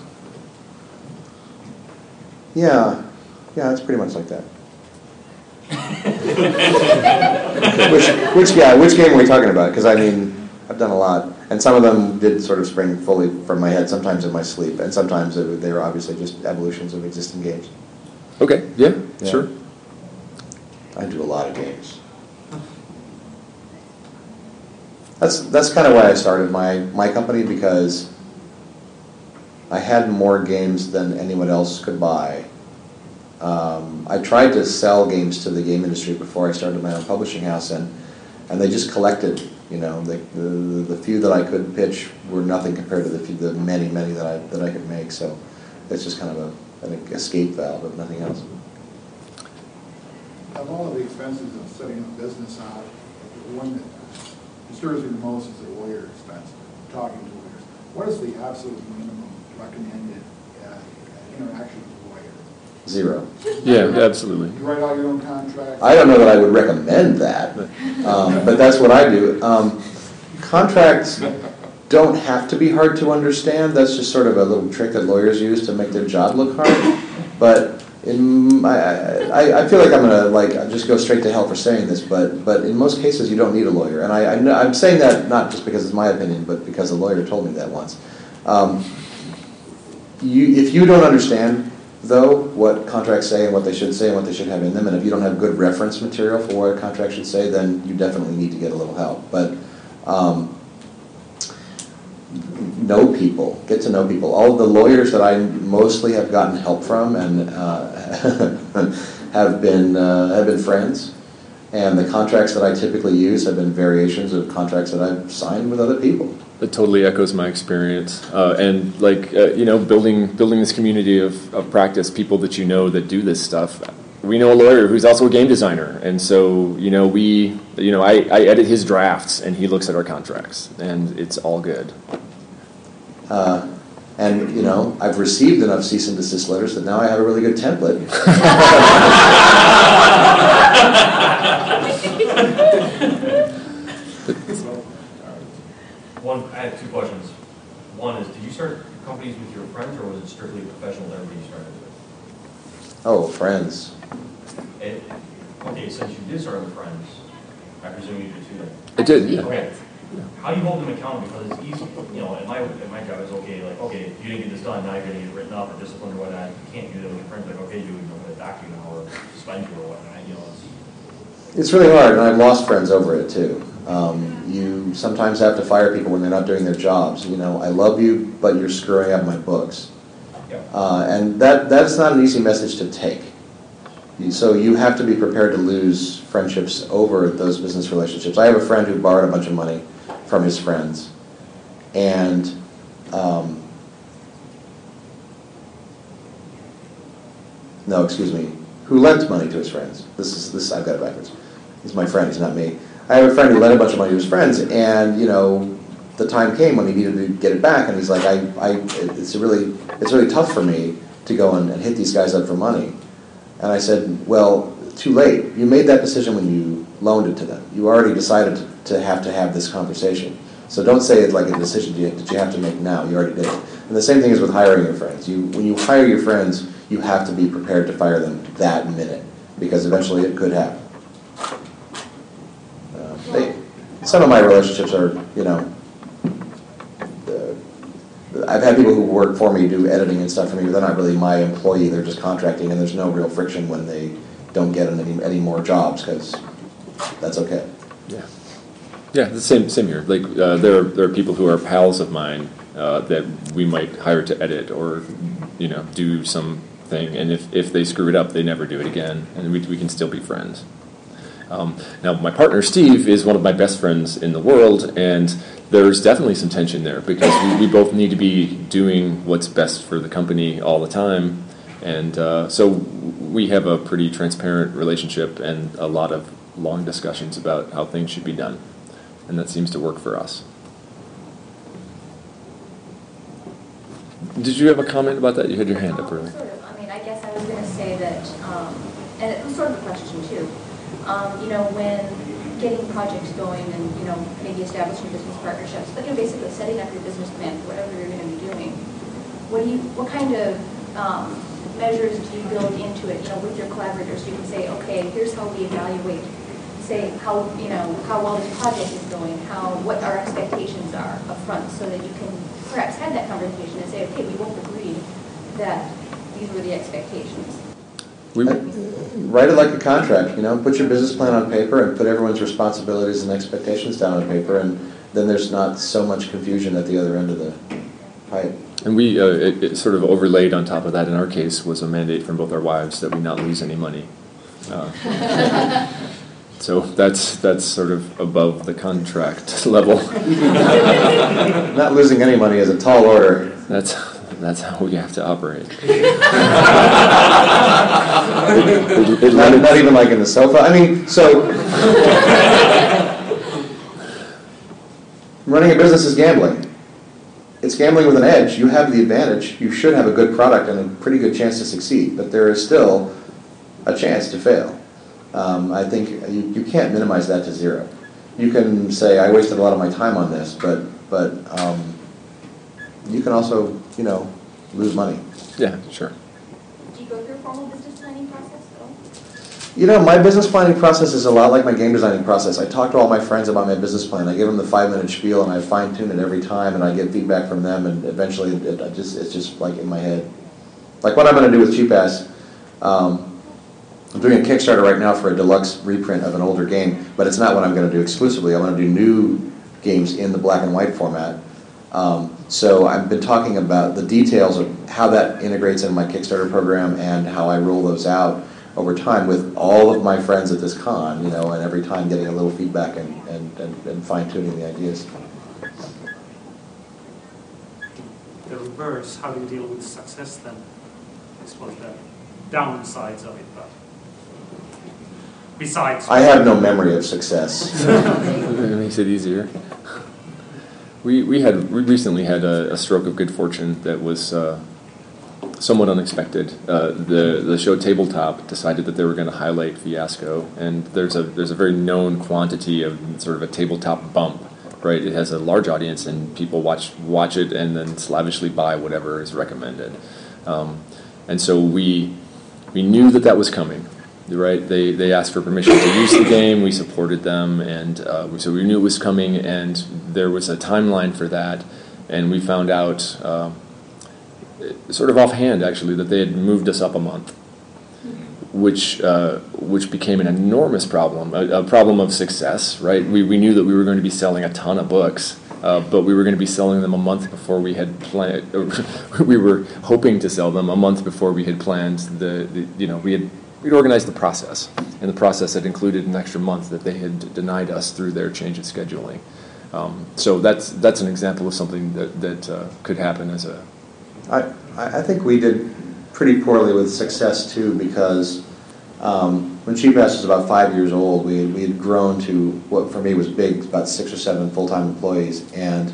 Speaker 2: yeah, yeah, it's pretty much like that. [laughs] which, which, yeah, which game are we talking about? Because I mean, I've done a lot, and some of them did sort of spring fully from my head, sometimes in my sleep, and sometimes it, they were obviously just evolutions of existing games.
Speaker 3: Okay. Yeah.
Speaker 2: Yeah.
Speaker 3: Sure.
Speaker 2: I do a lot of games. That's that's kind of why I started my my company because I had more games than anyone else could buy. Um, I tried to sell games to the game industry before I started my own publishing house, and and they just collected. You know, the the, the few that I could pitch were nothing compared to the few, the many many that I that I could make. So it's just kind of a an escape valve, if nothing else.
Speaker 12: Of all of the expenses of setting up a business out, the one that disturbs me the most is the lawyer expense, talking to lawyers. What is the absolute minimum recommended uh, interaction with a lawyer?
Speaker 2: Zero.
Speaker 3: Yeah, absolutely.
Speaker 12: You write out your own contract?
Speaker 2: I don't know that I would recommend that, um, but that's what I do. Um, contracts don't have to be hard to understand. That's just sort of a little trick that lawyers use to make their job look hard. But in my, I, I feel like I'm gonna like just go straight to hell for saying this, but but in most cases you don't need a lawyer, and I, I know, I'm saying that not just because it's my opinion, but because a lawyer told me that once. Um, you, if you don't understand though what contracts say and what they should say and what they should have in them, and if you don't have good reference material for what a contract should say, then you definitely need to get a little help. But um, know people, get to know people. All the lawyers that I mostly have gotten help from and uh, [laughs] have been uh, have been friends, and the contracts that I typically use have been variations of contracts that I've signed with other people.
Speaker 3: It totally echoes my experience, uh, and like uh, you know, building building this community of, of practice, people that you know that do this stuff. We know a lawyer who's also a game designer, and so you know we you know I, I edit his drafts, and he looks at our contracts, and it's all good.
Speaker 2: Uh, and you know, I've received enough cease and desist letters that now I have a really good template. [laughs] [laughs]
Speaker 10: One, I have two questions. One is, did you start companies with your friends, or was it strictly professional that everybody started with?
Speaker 2: oh, friends.
Speaker 10: And, okay, since you did start with friends, I presume you did too then?
Speaker 3: I did, yeah.
Speaker 10: Okay. How do you hold them accountable? Because it's easy, you know, at my, at my job, it's okay, like, okay, you didn't get this done, now you're gonna get written up or disciplined or whatnot. You can't do that with your friends, like, okay, dude, I'm gonna dock you now or suspend you or whatnot, you know, it's.
Speaker 2: It's really hard, and I've lost friends over it too. Um, you sometimes have to fire people when they're not doing their jobs. You know, I love you, but you're screwing up my books. Uh, and that, that's not an easy message to take. So you have to be prepared to lose friendships over those business relationships. I have a friend who borrowed a bunch of money from his friends, and um, no, excuse me, who lent money to his friends. This is this I've got it backwards. He's my friend. He's not me. I have a friend who lent a bunch of money to his friends, and you know, the time came when he needed to get it back, and he's like, I, I, it's really, it's really tough for me to go and, and hit these guys up for money. And I said, well, too late. You made that decision when you loaned it to them. You already decided to, have to have this conversation. So don't say it's like a decision that you have to make now. You already did it. And the same thing is with hiring your friends. You, when you hire your friends, you have to be prepared to fire them that minute because eventually it could happen. Some of my relationships are, you know, uh, I've had people who work for me do editing and stuff for me, but they're not really my employee. They're just contracting, and there's no real friction when they don't get any, any more jobs because that's okay.
Speaker 3: Yeah. Yeah, the same same here. Like uh, there are, there are people who are pals of mine uh, that we might hire to edit or you know do something, and if, if they screw it up, they never do it again, and we we can still be friends. Um, now, my partner Steve is one of my best friends in the world, and there's definitely some tension there because we, we both need to be doing what's best for the company all the time, and uh, so we have a pretty transparent relationship and a lot of long discussions about how things should be done, and that seems to work for us. Did you have a comment about that? You had your hand up earlier.
Speaker 9: Sort of. I mean, I guess I was going to say that, um, and it was sort of a question too. Um, you know, when getting projects going and, you know, maybe establishing business partnerships, but, you know, basically setting up your business plan for whatever you're going to be doing, what do you, what kind of um, measures do you build into it, you know, with your collaborators? You can say, okay, here's how we evaluate, say, how, you know, how well this project is going, how, what our expectations are up front, so that you can perhaps have that conversation and say, okay, we both agreed that these were the expectations.
Speaker 3: We,
Speaker 2: Write it like a contract, you know, put your business plan on paper and put everyone's responsibilities and expectations down on paper, and then there's not so much confusion at the other end of the pipe.
Speaker 3: And we, uh, it, it sort of overlaid on top of that in our case was a mandate from both our wives that we not lose any money. Uh, [laughs] so that's that's sort of above the contract [laughs] level. [laughs]
Speaker 2: Not losing any money is a tall order.
Speaker 3: That's that's how we have to operate.
Speaker 2: It- it- not, not even like in the sofa. I mean, so running a business is gambling. It's gambling with an edge. You have the advantage. You should have a good product and a pretty good chance to succeed, but there is still a chance to fail. Um, I think you, you can't minimize that to zero. You can say I wasted a lot of my time on this, but but um, you can also you know lose money.
Speaker 3: Yeah, sure.
Speaker 9: Do you go through a formal business planning process at all?
Speaker 2: You know, my business planning process is a lot like my game designing process. I talk to all my friends about my business plan. I give them the five minute spiel, and I fine tune it every time, and I get feedback from them, and eventually, it, it just it's just like in my head. Like what I'm going to do with Cheapass. Um, I'm doing a Kickstarter right now for a deluxe reprint of an older game, but it's not what I'm going to do exclusively. I want to do new games in the black and white format. Um, so I've been talking about the details of how that integrates in my Kickstarter program and how I roll those out over time with all of my friends at this con, you know, and every time getting a little feedback and, and, and, and fine tuning the ideas.
Speaker 4: The reverse, how do you deal with success then? This was the downsides of it, but besides.
Speaker 2: I have no memory of success.
Speaker 3: it [laughs] makes it easier. We, we had we recently had a, a stroke of good fortune that was uh, somewhat unexpected. Uh, the the show Tabletop decided that they were going to highlight Fiasco, and there's a there's a very known quantity of sort of a tabletop bump, right? It has a large audience, and people watch watch it and then slavishly buy whatever is recommended. Um, and so we we knew that that was coming right? They, they asked for permission to use the game. We supported them, and uh, so we knew it was coming, and there was a timeline for that. And we found out, uh, sort of offhand actually, that they had moved us up a month, which uh, which became an enormous problem, a, a, problem of success, right? We, we knew that we were going to be selling a ton of books. Uh, but we were going to be selling them a month before we had planned. [laughs] we were hoping to sell them a month before we had planned the, the you know we had we'd organized the process, and the process had included an extra month that they had denied us through their change of scheduling. Um, so that's that's an example of something that that uh, could happen as a.
Speaker 2: I I think we did pretty poorly with success too because um, when Cheapass was about five years old, we we had grown to what for me was big, about six or seven full time employees, and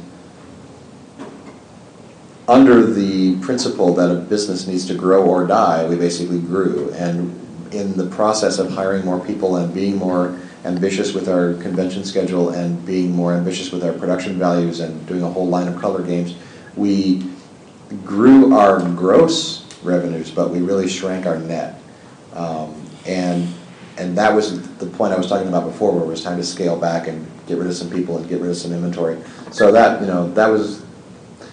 Speaker 2: under the principle that a business needs to grow or die, we basically grew. And in the process of hiring more people and being more ambitious with our convention schedule and being more ambitious with our production values and doing a whole line of color games, we grew our gross revenues, but we really shrank our net. Um, and and that was the point I was talking about before, where it was time to scale back and get rid of some people and get rid of some inventory. So that you know that was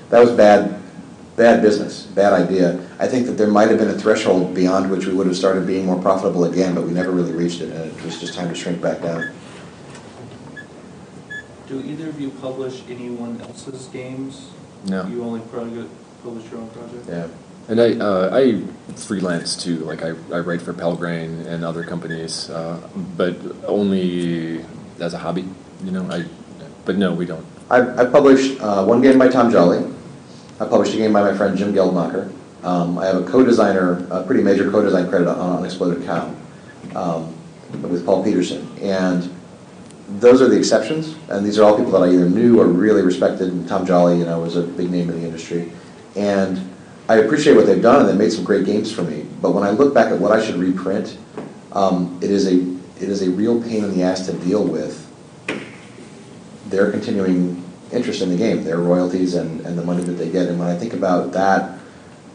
Speaker 2: that was bad bad business, bad idea. I think that there might have been a threshold beyond which we would have started being more profitable again, but we never really reached it, and it was just time to shrink back down.
Speaker 8: Do either of you publish anyone else's games?
Speaker 3: No.
Speaker 8: You only probably publish your own project?
Speaker 2: Yeah.
Speaker 3: And I, uh, I freelance too. Like I, I write for Pelgrane and other companies, uh, but only as a hobby. You know, I. But no, we don't.
Speaker 2: I, I published uh, one game by Tom Jolly. I published a game by my friend Jim Geldmacher. Um, I have a co-designer, a pretty major co-design credit on Unexploded Cow um, with Paul Peterson. And those are the exceptions. And these are all people that I either knew or really respected. And Tom Jolly, you know, was a big name in the industry. And I appreciate what they've done, and they made some great games for me. But when I look back at what I should reprint, um, it is a it is a real pain in the ass to deal with their continuing interest in the game, their royalties and, and the money that they get. And when I think about that,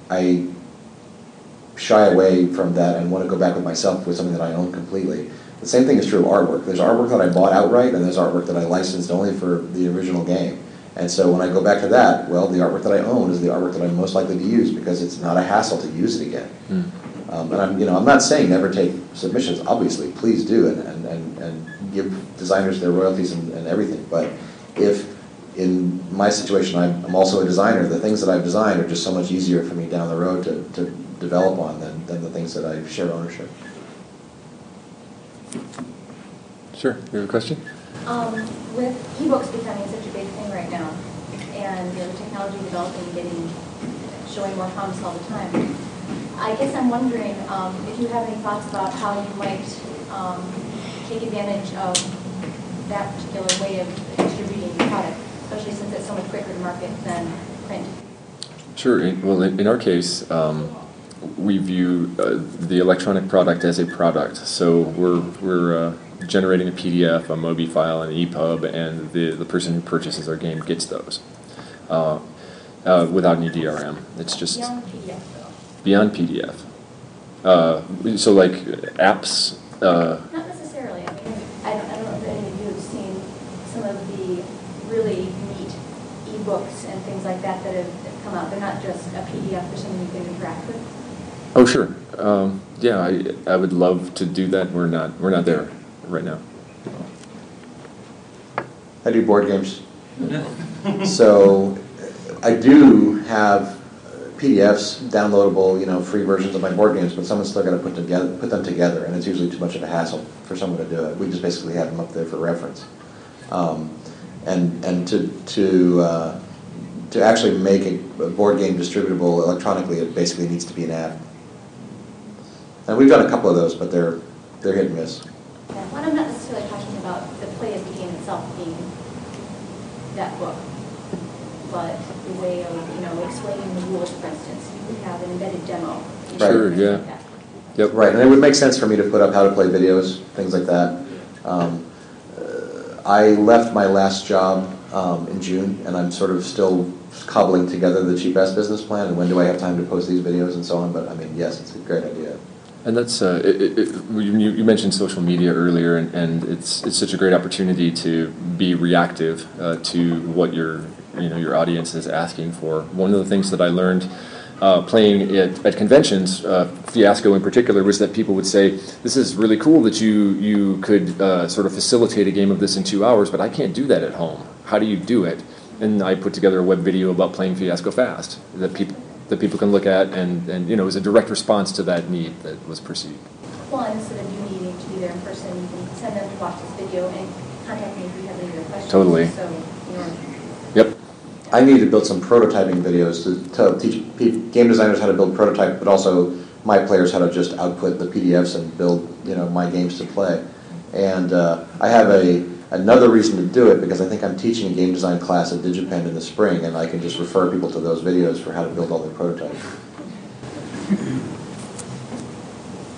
Speaker 2: I shy away from that and want to go back with myself with something that I own completely. The same thing is true of artwork. There's artwork that I bought outright, and there's artwork that I licensed only for the original game. And so when I go back to that, well, the artwork that I own is the artwork that I'm most likely to use because it's not a hassle to use it again.
Speaker 3: Mm.
Speaker 2: Um, and I'm, you know, I'm not saying never take submissions. Obviously, please do, and, and, and, and give designers their royalties and, and everything. But if in my situation, I'm, I'm also a designer. The things that I've designed are just so much easier for me down the road to, to develop on than, than the things that I share ownership.
Speaker 3: Sure. You have a question?
Speaker 9: Um, with ebooks becoming such a big thing right now, and you know, the technology developing, getting showing more promise all the time. I guess I'm wondering um, if you have any thoughts about how you might um, take advantage of that particular way of distributing your product, especially since it's so much quicker to market than print.
Speaker 3: Sure. Well, in, our case, um, we view uh, the electronic product as a product. So we're we're uh, generating a PDF, a MOBI file, an EPUB, and the the person who purchases our game gets those uh, uh, without any DRM. It's just
Speaker 9: Beyond PDF though.
Speaker 3: beyond PDF. Uh, so like apps. Uh,
Speaker 9: Not necessarily. I mean, I don't, I don't know if any of you have seen some of the really neat ebooks and things like that that have have come out. They're not just a PDF or something you can interact with.
Speaker 3: oh sure. Um, yeah, I, I would love to do that. We're not we're not there right now.
Speaker 2: I do board games. [laughs] So I do have PDFs, downloadable, you know, free versions of my board games, but someone's still got to put together, put them together, and it's usually too much of a hassle for someone to do it. We just basically have them up there for reference. Um, and and to to uh, to actually make a, a board game distributable electronically, it basically needs to be an app. And we've done a couple of those, but they're they're hit and miss.
Speaker 9: Yeah, Well, I'm not necessarily talking about the play of the game itself being that book, but the way of, you know, explaining the rules, for instance. You could have an embedded demo.
Speaker 3: Sure, yeah. Yep.
Speaker 2: Right, and it would make sense for me to put up how to play videos, things like that. Um, uh, I left my last job um, in June, and I'm sort of still cobbling together the Cheapass business plan, and when do I have time to post these videos and so on, but I mean, yes, it's a great idea.
Speaker 3: And that's uh, it, it, you mentioned social media earlier, and, and it's it's such a great opportunity to be reactive uh, to what your you know your audience is asking for. One of the things that I learned uh, playing at, at conventions, uh, Fiasco in particular, was that people would say, "This is really cool that you you could uh, sort of facilitate a game of this in two hours, but I can't do that at home. How do you do it?" And I put together a web video about playing Fiasco fast that people that people can look at, and, and you know, it was a direct response to that need that was perceived.
Speaker 9: Well, and instead of you needing to be there in person, you can send them to watch this video and contact me if you have any other questions.
Speaker 3: Totally.
Speaker 9: So, you know,
Speaker 3: Yep.
Speaker 2: I need to build some prototyping videos to tell, teach game designers how to build prototype, but also my players how to just output the PDFs and build, you know, my games to play. And uh, I have a another reason to do it because I think I'm teaching a game design class at DigiPen in the spring, and I can just refer people to those videos for how to build all their prototypes.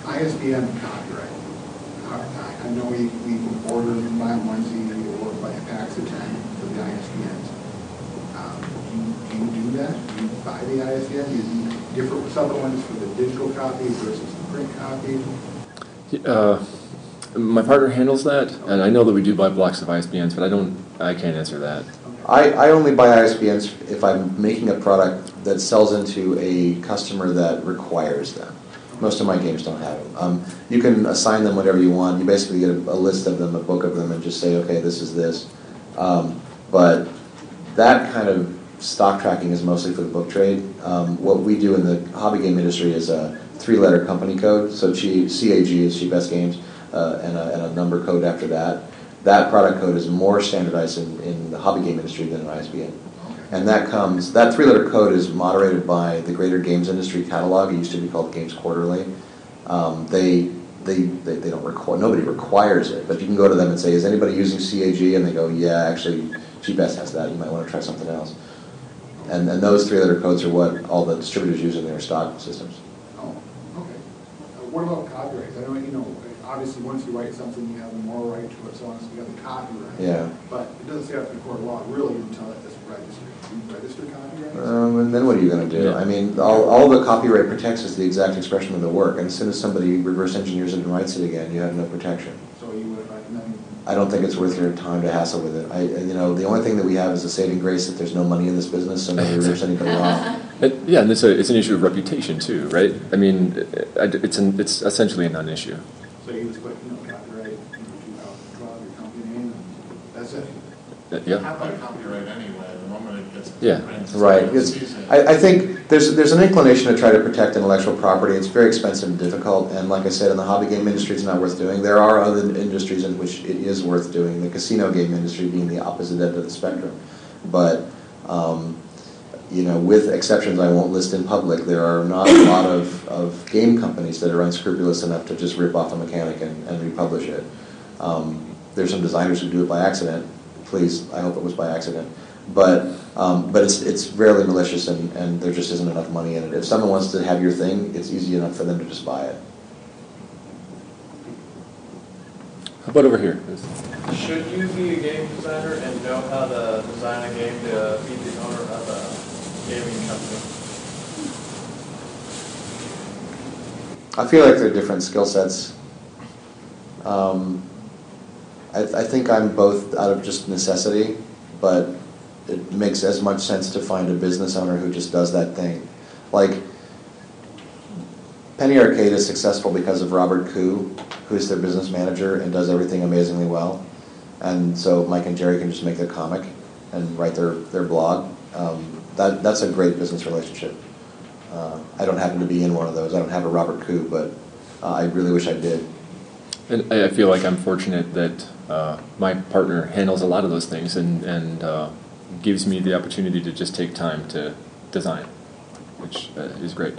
Speaker 12: ISBN copyright. I I know we, we order in by onesie or by a Paxaten for the ISBNs. Um, Do you, do you do that? Do you buy the ISBN? Do you differ with other ones for the digital copies versus the print copies?
Speaker 3: Uh, my partner handles that, and I know that we do buy blocks of ISBNs, but I don't. I can't answer that.
Speaker 2: I, I only buy ISBNs if I'm making a product that sells into a customer that requires them. Most of my games don't have them. Um, you can assign them whatever you want. You basically get a, a list of them, a book of them, and just say, okay, this is this. Um, but that kind of stock tracking is mostly for the book trade. Um, what we do in the hobby game industry is a three-letter company code. So G, CAG is Cheapass Games, uh, and, a, and a number code after that. That product code is more standardized in, in the hobby game industry than an ISBN. And that comes, that three-letter code is moderated by the Greater Games Industry Catalog. It used to be called Games Quarterly. Um, they, they, they, they don't require, nobody requires it, but you can go to them and say, is anybody using CAG? And they go, yeah, actually, GBest has that. You might want to try something else. And, and those three-letter codes are what all the distributors use in their stock systems.
Speaker 12: Oh, okay. Uh, What about copyrights? I don't, you know, obviously, once you write something, you have the moral right to it, so on, so you have the copyright.
Speaker 2: Yeah.
Speaker 12: But it doesn't say that in court of law, really, until it's registered. You register copyrights?
Speaker 2: Um, and then what are you going to do?
Speaker 3: Yeah.
Speaker 2: I mean, all, all the copyright protects is the exact expression of the work, and as soon as somebody reverse engineers it and writes it again, you have no protection.
Speaker 12: So you would recommend,
Speaker 2: I don't think it's worth your time to hassle with it. I, you know, the only thing that we have is a saving grace that there's no money in this business, so nobody rips [laughs] anybody off.
Speaker 3: It, yeah, and it's a, it's an issue of reputation too, right? I mean, it- it's an, it's essentially a non-issue.
Speaker 12: So you just put, you know, copyright, you know, two out, draw your company name, and that's it.
Speaker 3: Uh, Yeah.
Speaker 6: Have that copyright anyway, the moment it gets.
Speaker 3: Yeah.
Speaker 6: printed.
Speaker 2: Right. It's, I, I think there's, there's an inclination to try to protect intellectual property. It's very expensive and difficult, and like I said, in the hobby game industry, it's not worth doing. There are other industries in which it is worth doing, the casino game industry being the opposite end of the spectrum. But um, you know, with exceptions I won't list in public, there are not a lot of, of game companies that are unscrupulous enough to just rip off a mechanic and, and republish it. Um, there's some designers who do it by accident. Please, I hope it was by accident. But um, but it's it's rarely malicious, and, and there just isn't enough money in it. If someone wants to have your thing, it's easy enough for them to just buy it.
Speaker 3: How about over here?
Speaker 13: Should you be a game designer and know how to design a game to be the owner of a company?
Speaker 2: I feel like they're different skill sets. Um, I, I think I'm both out of just necessity, but it makes as much sense to find a business owner who just does that thing. Like, Penny Arcade is successful because of Robert Khoo, who's their business manager and does everything amazingly well. And so Mike and Jerry can just make their comic and write their, their blog. Um, that, that's a great business relationship. Uh, I don't happen to be in one of those. I don't have a Robert Khoo, but uh, I really wish I did.
Speaker 3: And I feel like I'm fortunate that uh, my partner handles a lot of those things and, and uh, gives me the opportunity to just take time to design, which uh, is great.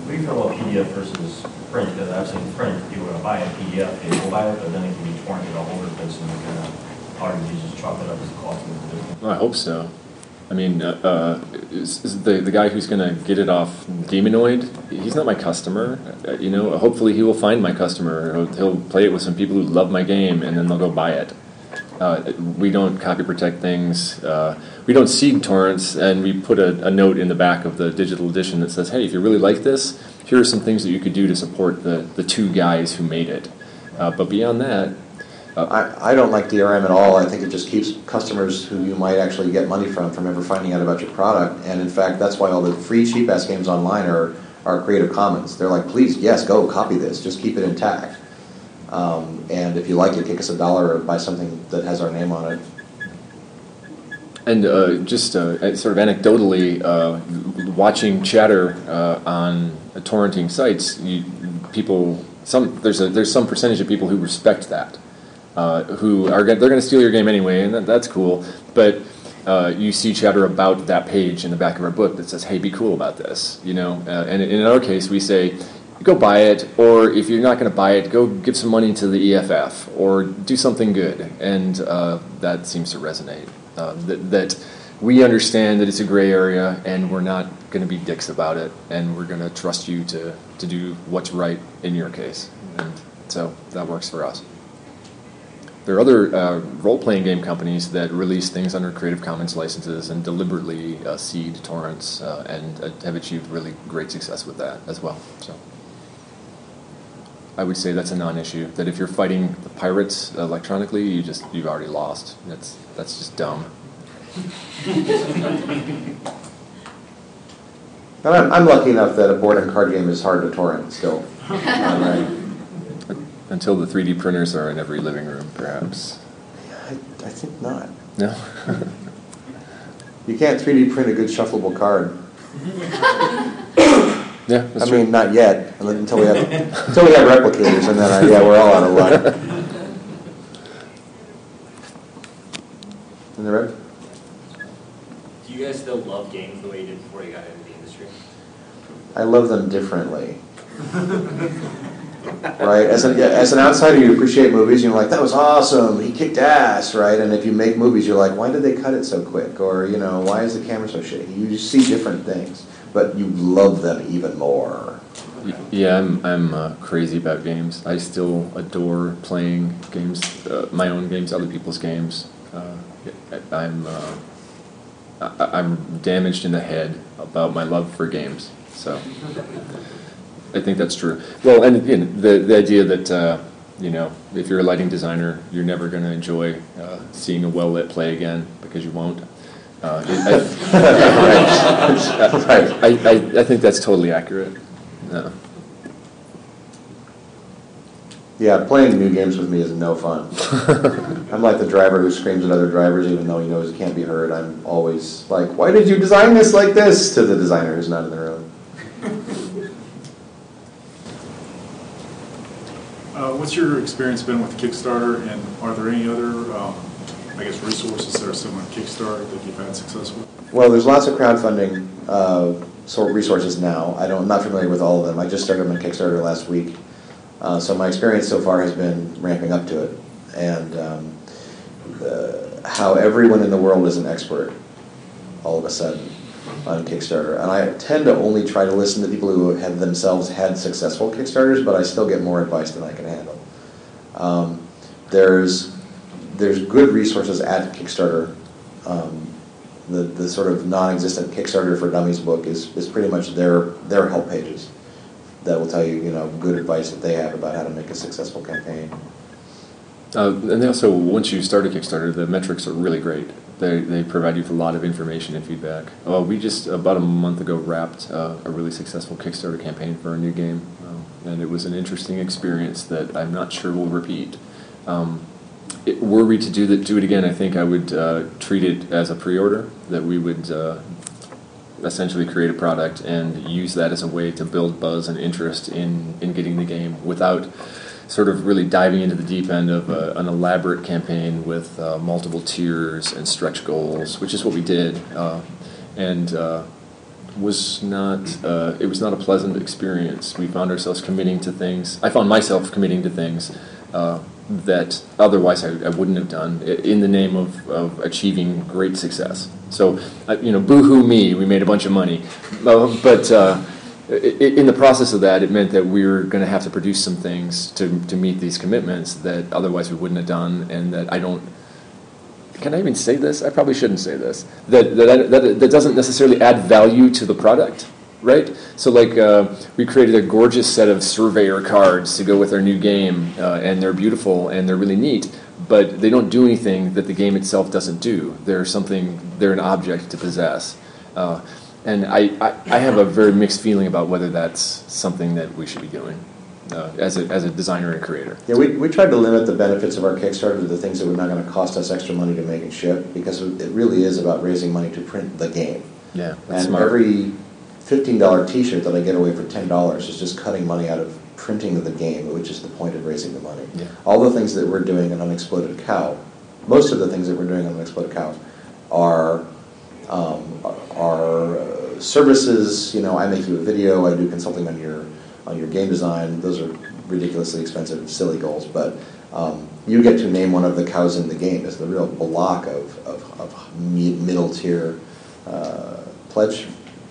Speaker 10: What do you feel about PDF versus print? Because I've seen print, people will buy a PDF, they will buy it, but then it can be torn to all over the place and kind of hard to just chalk it up as a cost of the.
Speaker 3: Well, I hope so. I mean, uh, uh, is, is the the guy who's going to get it off Demonoid? He's not my customer. Uh, you know, hopefully he will find my customer. He'll, he'll play it with some people who love my game, and then they'll go buy it. Uh, we don't copy protect things. Uh, we don't seed torrents, and we put a, a, note in the back of the digital edition that says, "Hey, if you really like this, here are some things that you could do to support the the two guys who made it." Uh, but beyond that,
Speaker 2: I, I don't like DRM at all. I think it just keeps customers who you might actually get money from from ever finding out about your product. And in fact, that's why all the free Cheapass games online are, are Creative Commons. They're like, please, yes, go copy this. Just keep it intact. Um, and if you like it, kick us a dollar or buy something that has our name on it.
Speaker 3: And uh, just uh, sort of anecdotally, uh, watching chatter uh, on torrenting sites, you, people, some there's a, there's some percentage of people who respect that uh, who are they're going to steal your game anyway, and that, that's cool. But uh, you see chatter about that page in the back of our book that says, "Hey, be cool about this," you know. Uh, and in our case, we say, "Go buy it," or if you're not going to buy it, go give some money to the EFF or do something good. And uh, that seems to resonate. Uh, that, that we understand that it's a gray area, and we're not going to be dicks about it, and we're going to trust you to to do what's right in your case. And so that works for us. There are other uh, role-playing game companies that release things under Creative Commons licenses and deliberately uh, seed torrents uh, and uh, have achieved really great success with that as well. So I would say that's a non-issue. That if you're fighting the pirates electronically, you just you've already lost. That's that's just dumb.
Speaker 2: I'm, I'm lucky enough that a board and card game is hard to torrent still. [laughs] right.
Speaker 3: Until the 3D printers are in every living room, perhaps.
Speaker 2: I, I think not.
Speaker 3: No? [laughs]
Speaker 2: you can't 3D print a good shuffleable card. [laughs]
Speaker 3: yeah,
Speaker 2: I mean, not yet, until we have until we have replicators, and then I, yeah, we're all out of luck. [laughs] In the red.
Speaker 14: Do you guys still love games the way you did before you got into the industry?
Speaker 2: I love them differently right? As an, as an outsider, you appreciate movies, and you're like, that was awesome, he kicked ass, right? And if you make movies, you're like, why did they cut it so quick? Or, you know, why is the camera so shaky? You just see different things, but you love them even more.
Speaker 3: Yeah, I'm, I'm uh, crazy about games. I still adore playing games, uh, my own games, other people's games. Uh, I'm, uh, I'm damaged in the head about my love for games, so. I think that's true. Well, and the the idea that uh, you know, if you're a lighting designer, you're never going to enjoy uh, seeing a well lit play again because you won't. Uh, I, [laughs] [laughs] I, I, I, think that's totally accurate. Yeah.
Speaker 2: Yeah, playing new games with me is no fun. [laughs] I'm like the driver who screams at other drivers even though he knows he can't be heard. I'm always like, why did you design this like this? To the designer who's not in the room.
Speaker 6: Uh, what's your experience been with Kickstarter, and are there any other um, I guess, resources that are similar to Kickstarter that you've had success with?
Speaker 2: Well, there's lots of crowdfunding uh, sort resources now. I don't, I'm not familiar with all of them. I just started on Kickstarter last week. Uh, so my experience so far has been ramping up to it. And um, uh, how everyone in the world is an expert all of a sudden on Kickstarter. And I tend to only try to listen to people who have themselves had successful Kickstarters, but I still get more advice than I can handle. Um, there's, there's good resources at Kickstarter. Um, the, the sort of non-existent Kickstarter for Dummies book is, is pretty much their, their help pages that will tell you, you know, good advice that they have about how to make a successful campaign.
Speaker 3: Uh, and they also, once you start a Kickstarter, the metrics are really great. They, they provide you with a lot of information and feedback. Uh, we just, about a month ago, wrapped uh, a really successful Kickstarter campaign for a new game. Um, and it was an interesting experience that I'm not sure we'll repeat. Um, it, were we to do, that, do it again, I think I would uh, treat it as a pre order, that we would uh, essentially create a product and use that as a way to build buzz and interest in, in getting the game without sort of really diving into the deep end of a, an elaborate campaign with uh, multiple tiers and stretch goals, which is what we did, uh, and uh, was not uh, it was not a pleasant experience. We found ourselves committing to things. I found myself committing to things uh, that otherwise I, I, wouldn't have done in the name of, of achieving great success. So, uh, you know, boo-hoo me, we made a bunch of money, but in the process of that, it meant that we were going to have to produce some things to, to meet these commitments that otherwise we wouldn't have done, and that I don't. Can I even say this? I probably shouldn't say this. That that that, that doesn't necessarily add value to the product, right? So like uh, we created a gorgeous set of surveyor cards to go with our new game, uh, and they're beautiful and they're really neat. But they don't do anything that the game itself doesn't do. They're something. They're an object to possess. Uh, and I, I, I, have a very mixed feeling about whether that's something that we should be doing uh, as, a, as a designer and creator.
Speaker 2: Yeah, we, we tried to limit the benefits of our Kickstarter to the things that were not going to cost us extra money to make and ship because it really is about raising money to print the game.
Speaker 3: Yeah,
Speaker 2: and
Speaker 3: smart.
Speaker 2: every $15 t shirt that I get away for $10 is just cutting money out of printing the game, which is the point of raising the money.
Speaker 3: Yeah.
Speaker 2: All the things that we're doing on Unexploded Cow, most of the things that we're doing on Unexploded Cow are um, are uh, services. You know, I make you a video. I do consulting on your on your game design. Those are ridiculously expensive, silly goals, but um, you get to name one of the cows in the game as the real block of, of, of middle tier uh, pledge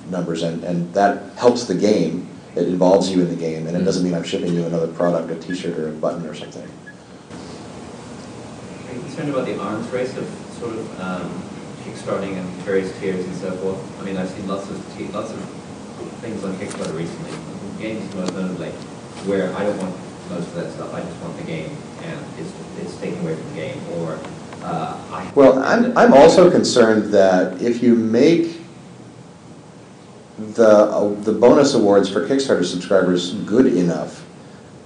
Speaker 2: numbers, and, and that helps the game. It involves you in the game, and it mm-hmm. doesn't mean I'm shipping you another product, a T-shirt or a button or something.
Speaker 15: Are you concerned about the arms race of sort of um, kickstarting and various tiers and so forth. I mean, I've seen lots of lots of things on Kickstarter recently, games most notably, where I don't want most of that stuff. I just want the game, and it's it's taken away from the game. Or uh, I
Speaker 2: well, I'm I'm also concerned that if you make the uh, the bonus awards for Kickstarter subscribers good enough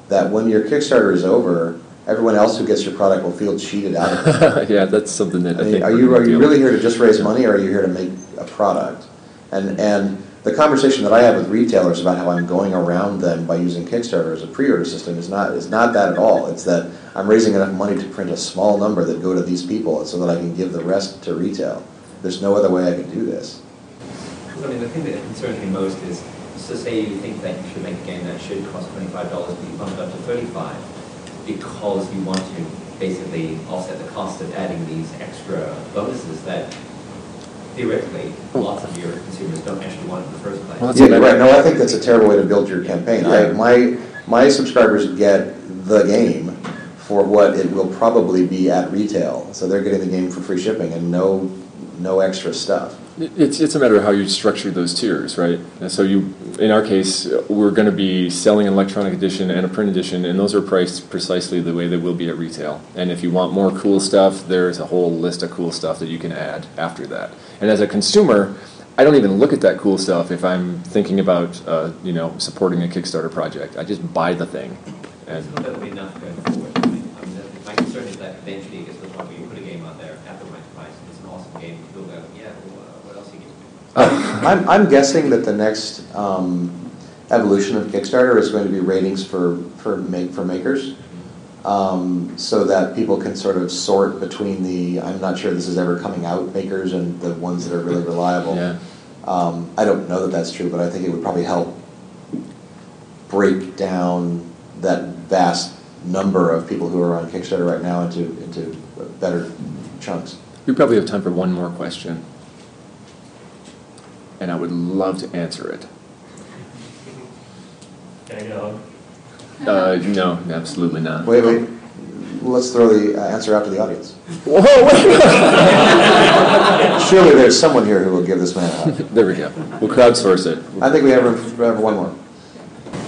Speaker 2: that when your Kickstarter is over everyone else who gets your product will feel cheated out of
Speaker 3: it. [laughs] yeah, that's something that I, I
Speaker 2: mean,
Speaker 3: think.
Speaker 2: Are you are you really here to just raise money, or are you here to make a product? And and the conversation that I have with retailers about how I'm going around them by using Kickstarter as a pre-order system is not is not that at all. It's that I'm raising enough money to print a small number that go to these people, so that I can give the rest to retail. There's no other way I can do this.
Speaker 15: I mean, the thing that concerns me most is, so say you think that you should make a game that should cost $25, but you bump it up to 35 because you want to basically offset the cost of adding these extra bonuses that theoretically lots of your consumers don't actually want in the first place. Well,
Speaker 2: yeah, right. No, I think that's a terrible way to build your campaign. Yeah. I, my my subscribers get the game for what it will probably be at retail, so they're getting the game for free shipping and no no extra stuff.
Speaker 3: It's, it's a matter of how you structure those tiers, right? And so you, in our case, we're going to be selling an electronic edition and a print edition, and those are priced precisely the way they will be at retail. And if you want more cool stuff, there's a whole list of cool stuff that you can add after that. And as a consumer, I don't even look at that cool stuff if I'm thinking about, uh, you know, supporting a Kickstarter project. I just buy the thing.
Speaker 15: And so that would be enough going forward. I mean, I mean, my concern is that eventually it gets to the point where you put a game out there at the right price, and it's an awesome game, people go, yeah, well,
Speaker 2: uh, I'm, I'm guessing that the next um, evolution of Kickstarter is going to be ratings for for make for makers. um, so that people can sort of sort between the I'm not sure this is ever coming out makers and the ones that are really reliable.
Speaker 3: Yeah.
Speaker 2: Um, I don't know that that's true, but I think it would probably help break down that vast number of people who are on Kickstarter right now into into better chunks.
Speaker 3: We probably have time for one more question. And I would love to answer it.
Speaker 10: Can I get a hug?
Speaker 3: Uh, no, absolutely not.
Speaker 2: Wait, wait. Let's throw the uh, answer out to the audience. [laughs]
Speaker 3: Whoa, wait.
Speaker 2: Surely there's someone here who will give this man a hug.
Speaker 3: There we go. We'll crowdsource it.
Speaker 2: I think we have room for have one more.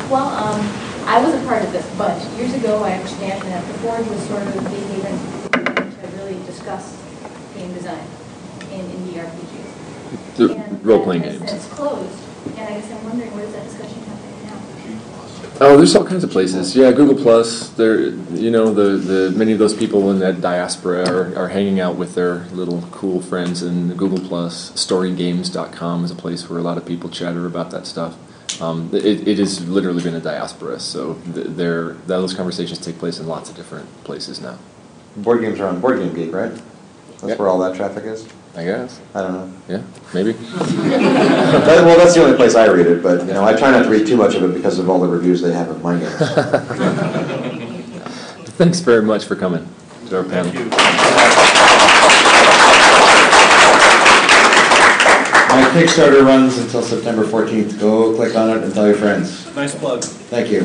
Speaker 9: Well, um, I wasn't part of this, but years ago, I understand that the Forge was sort of the haven to really discuss game design in indie RPGs.
Speaker 3: The
Speaker 9: And
Speaker 3: role-playing
Speaker 9: that
Speaker 3: games.
Speaker 9: since closed, and I guess I'm wondering, where is that discussion happening now?
Speaker 3: Oh, there's all kinds of places. Yeah, Google Plus. There, you know, the, the many of those people in that diaspora are, are hanging out with their little cool friends in Google Plus. Storygames.com is a place where a lot of people chatter about that stuff. Um, it, it has literally been a diaspora, so th- there those conversations take place in lots of different places now.
Speaker 2: Board games are on Board Game Geek, right? That's
Speaker 3: Yep.
Speaker 2: where all that traffic is.
Speaker 3: I guess.
Speaker 2: I don't know.
Speaker 3: Yeah, maybe. [laughs]
Speaker 2: That- well, that's the only place I read it, but you know, I try not to read too much of it because of all the reviews they have of my games. [laughs]
Speaker 3: Thanks very much for coming to our panel.
Speaker 2: My Kickstarter runs until September 14th. Go click on it and tell your friends.
Speaker 8: Nice plug.
Speaker 2: Thank you.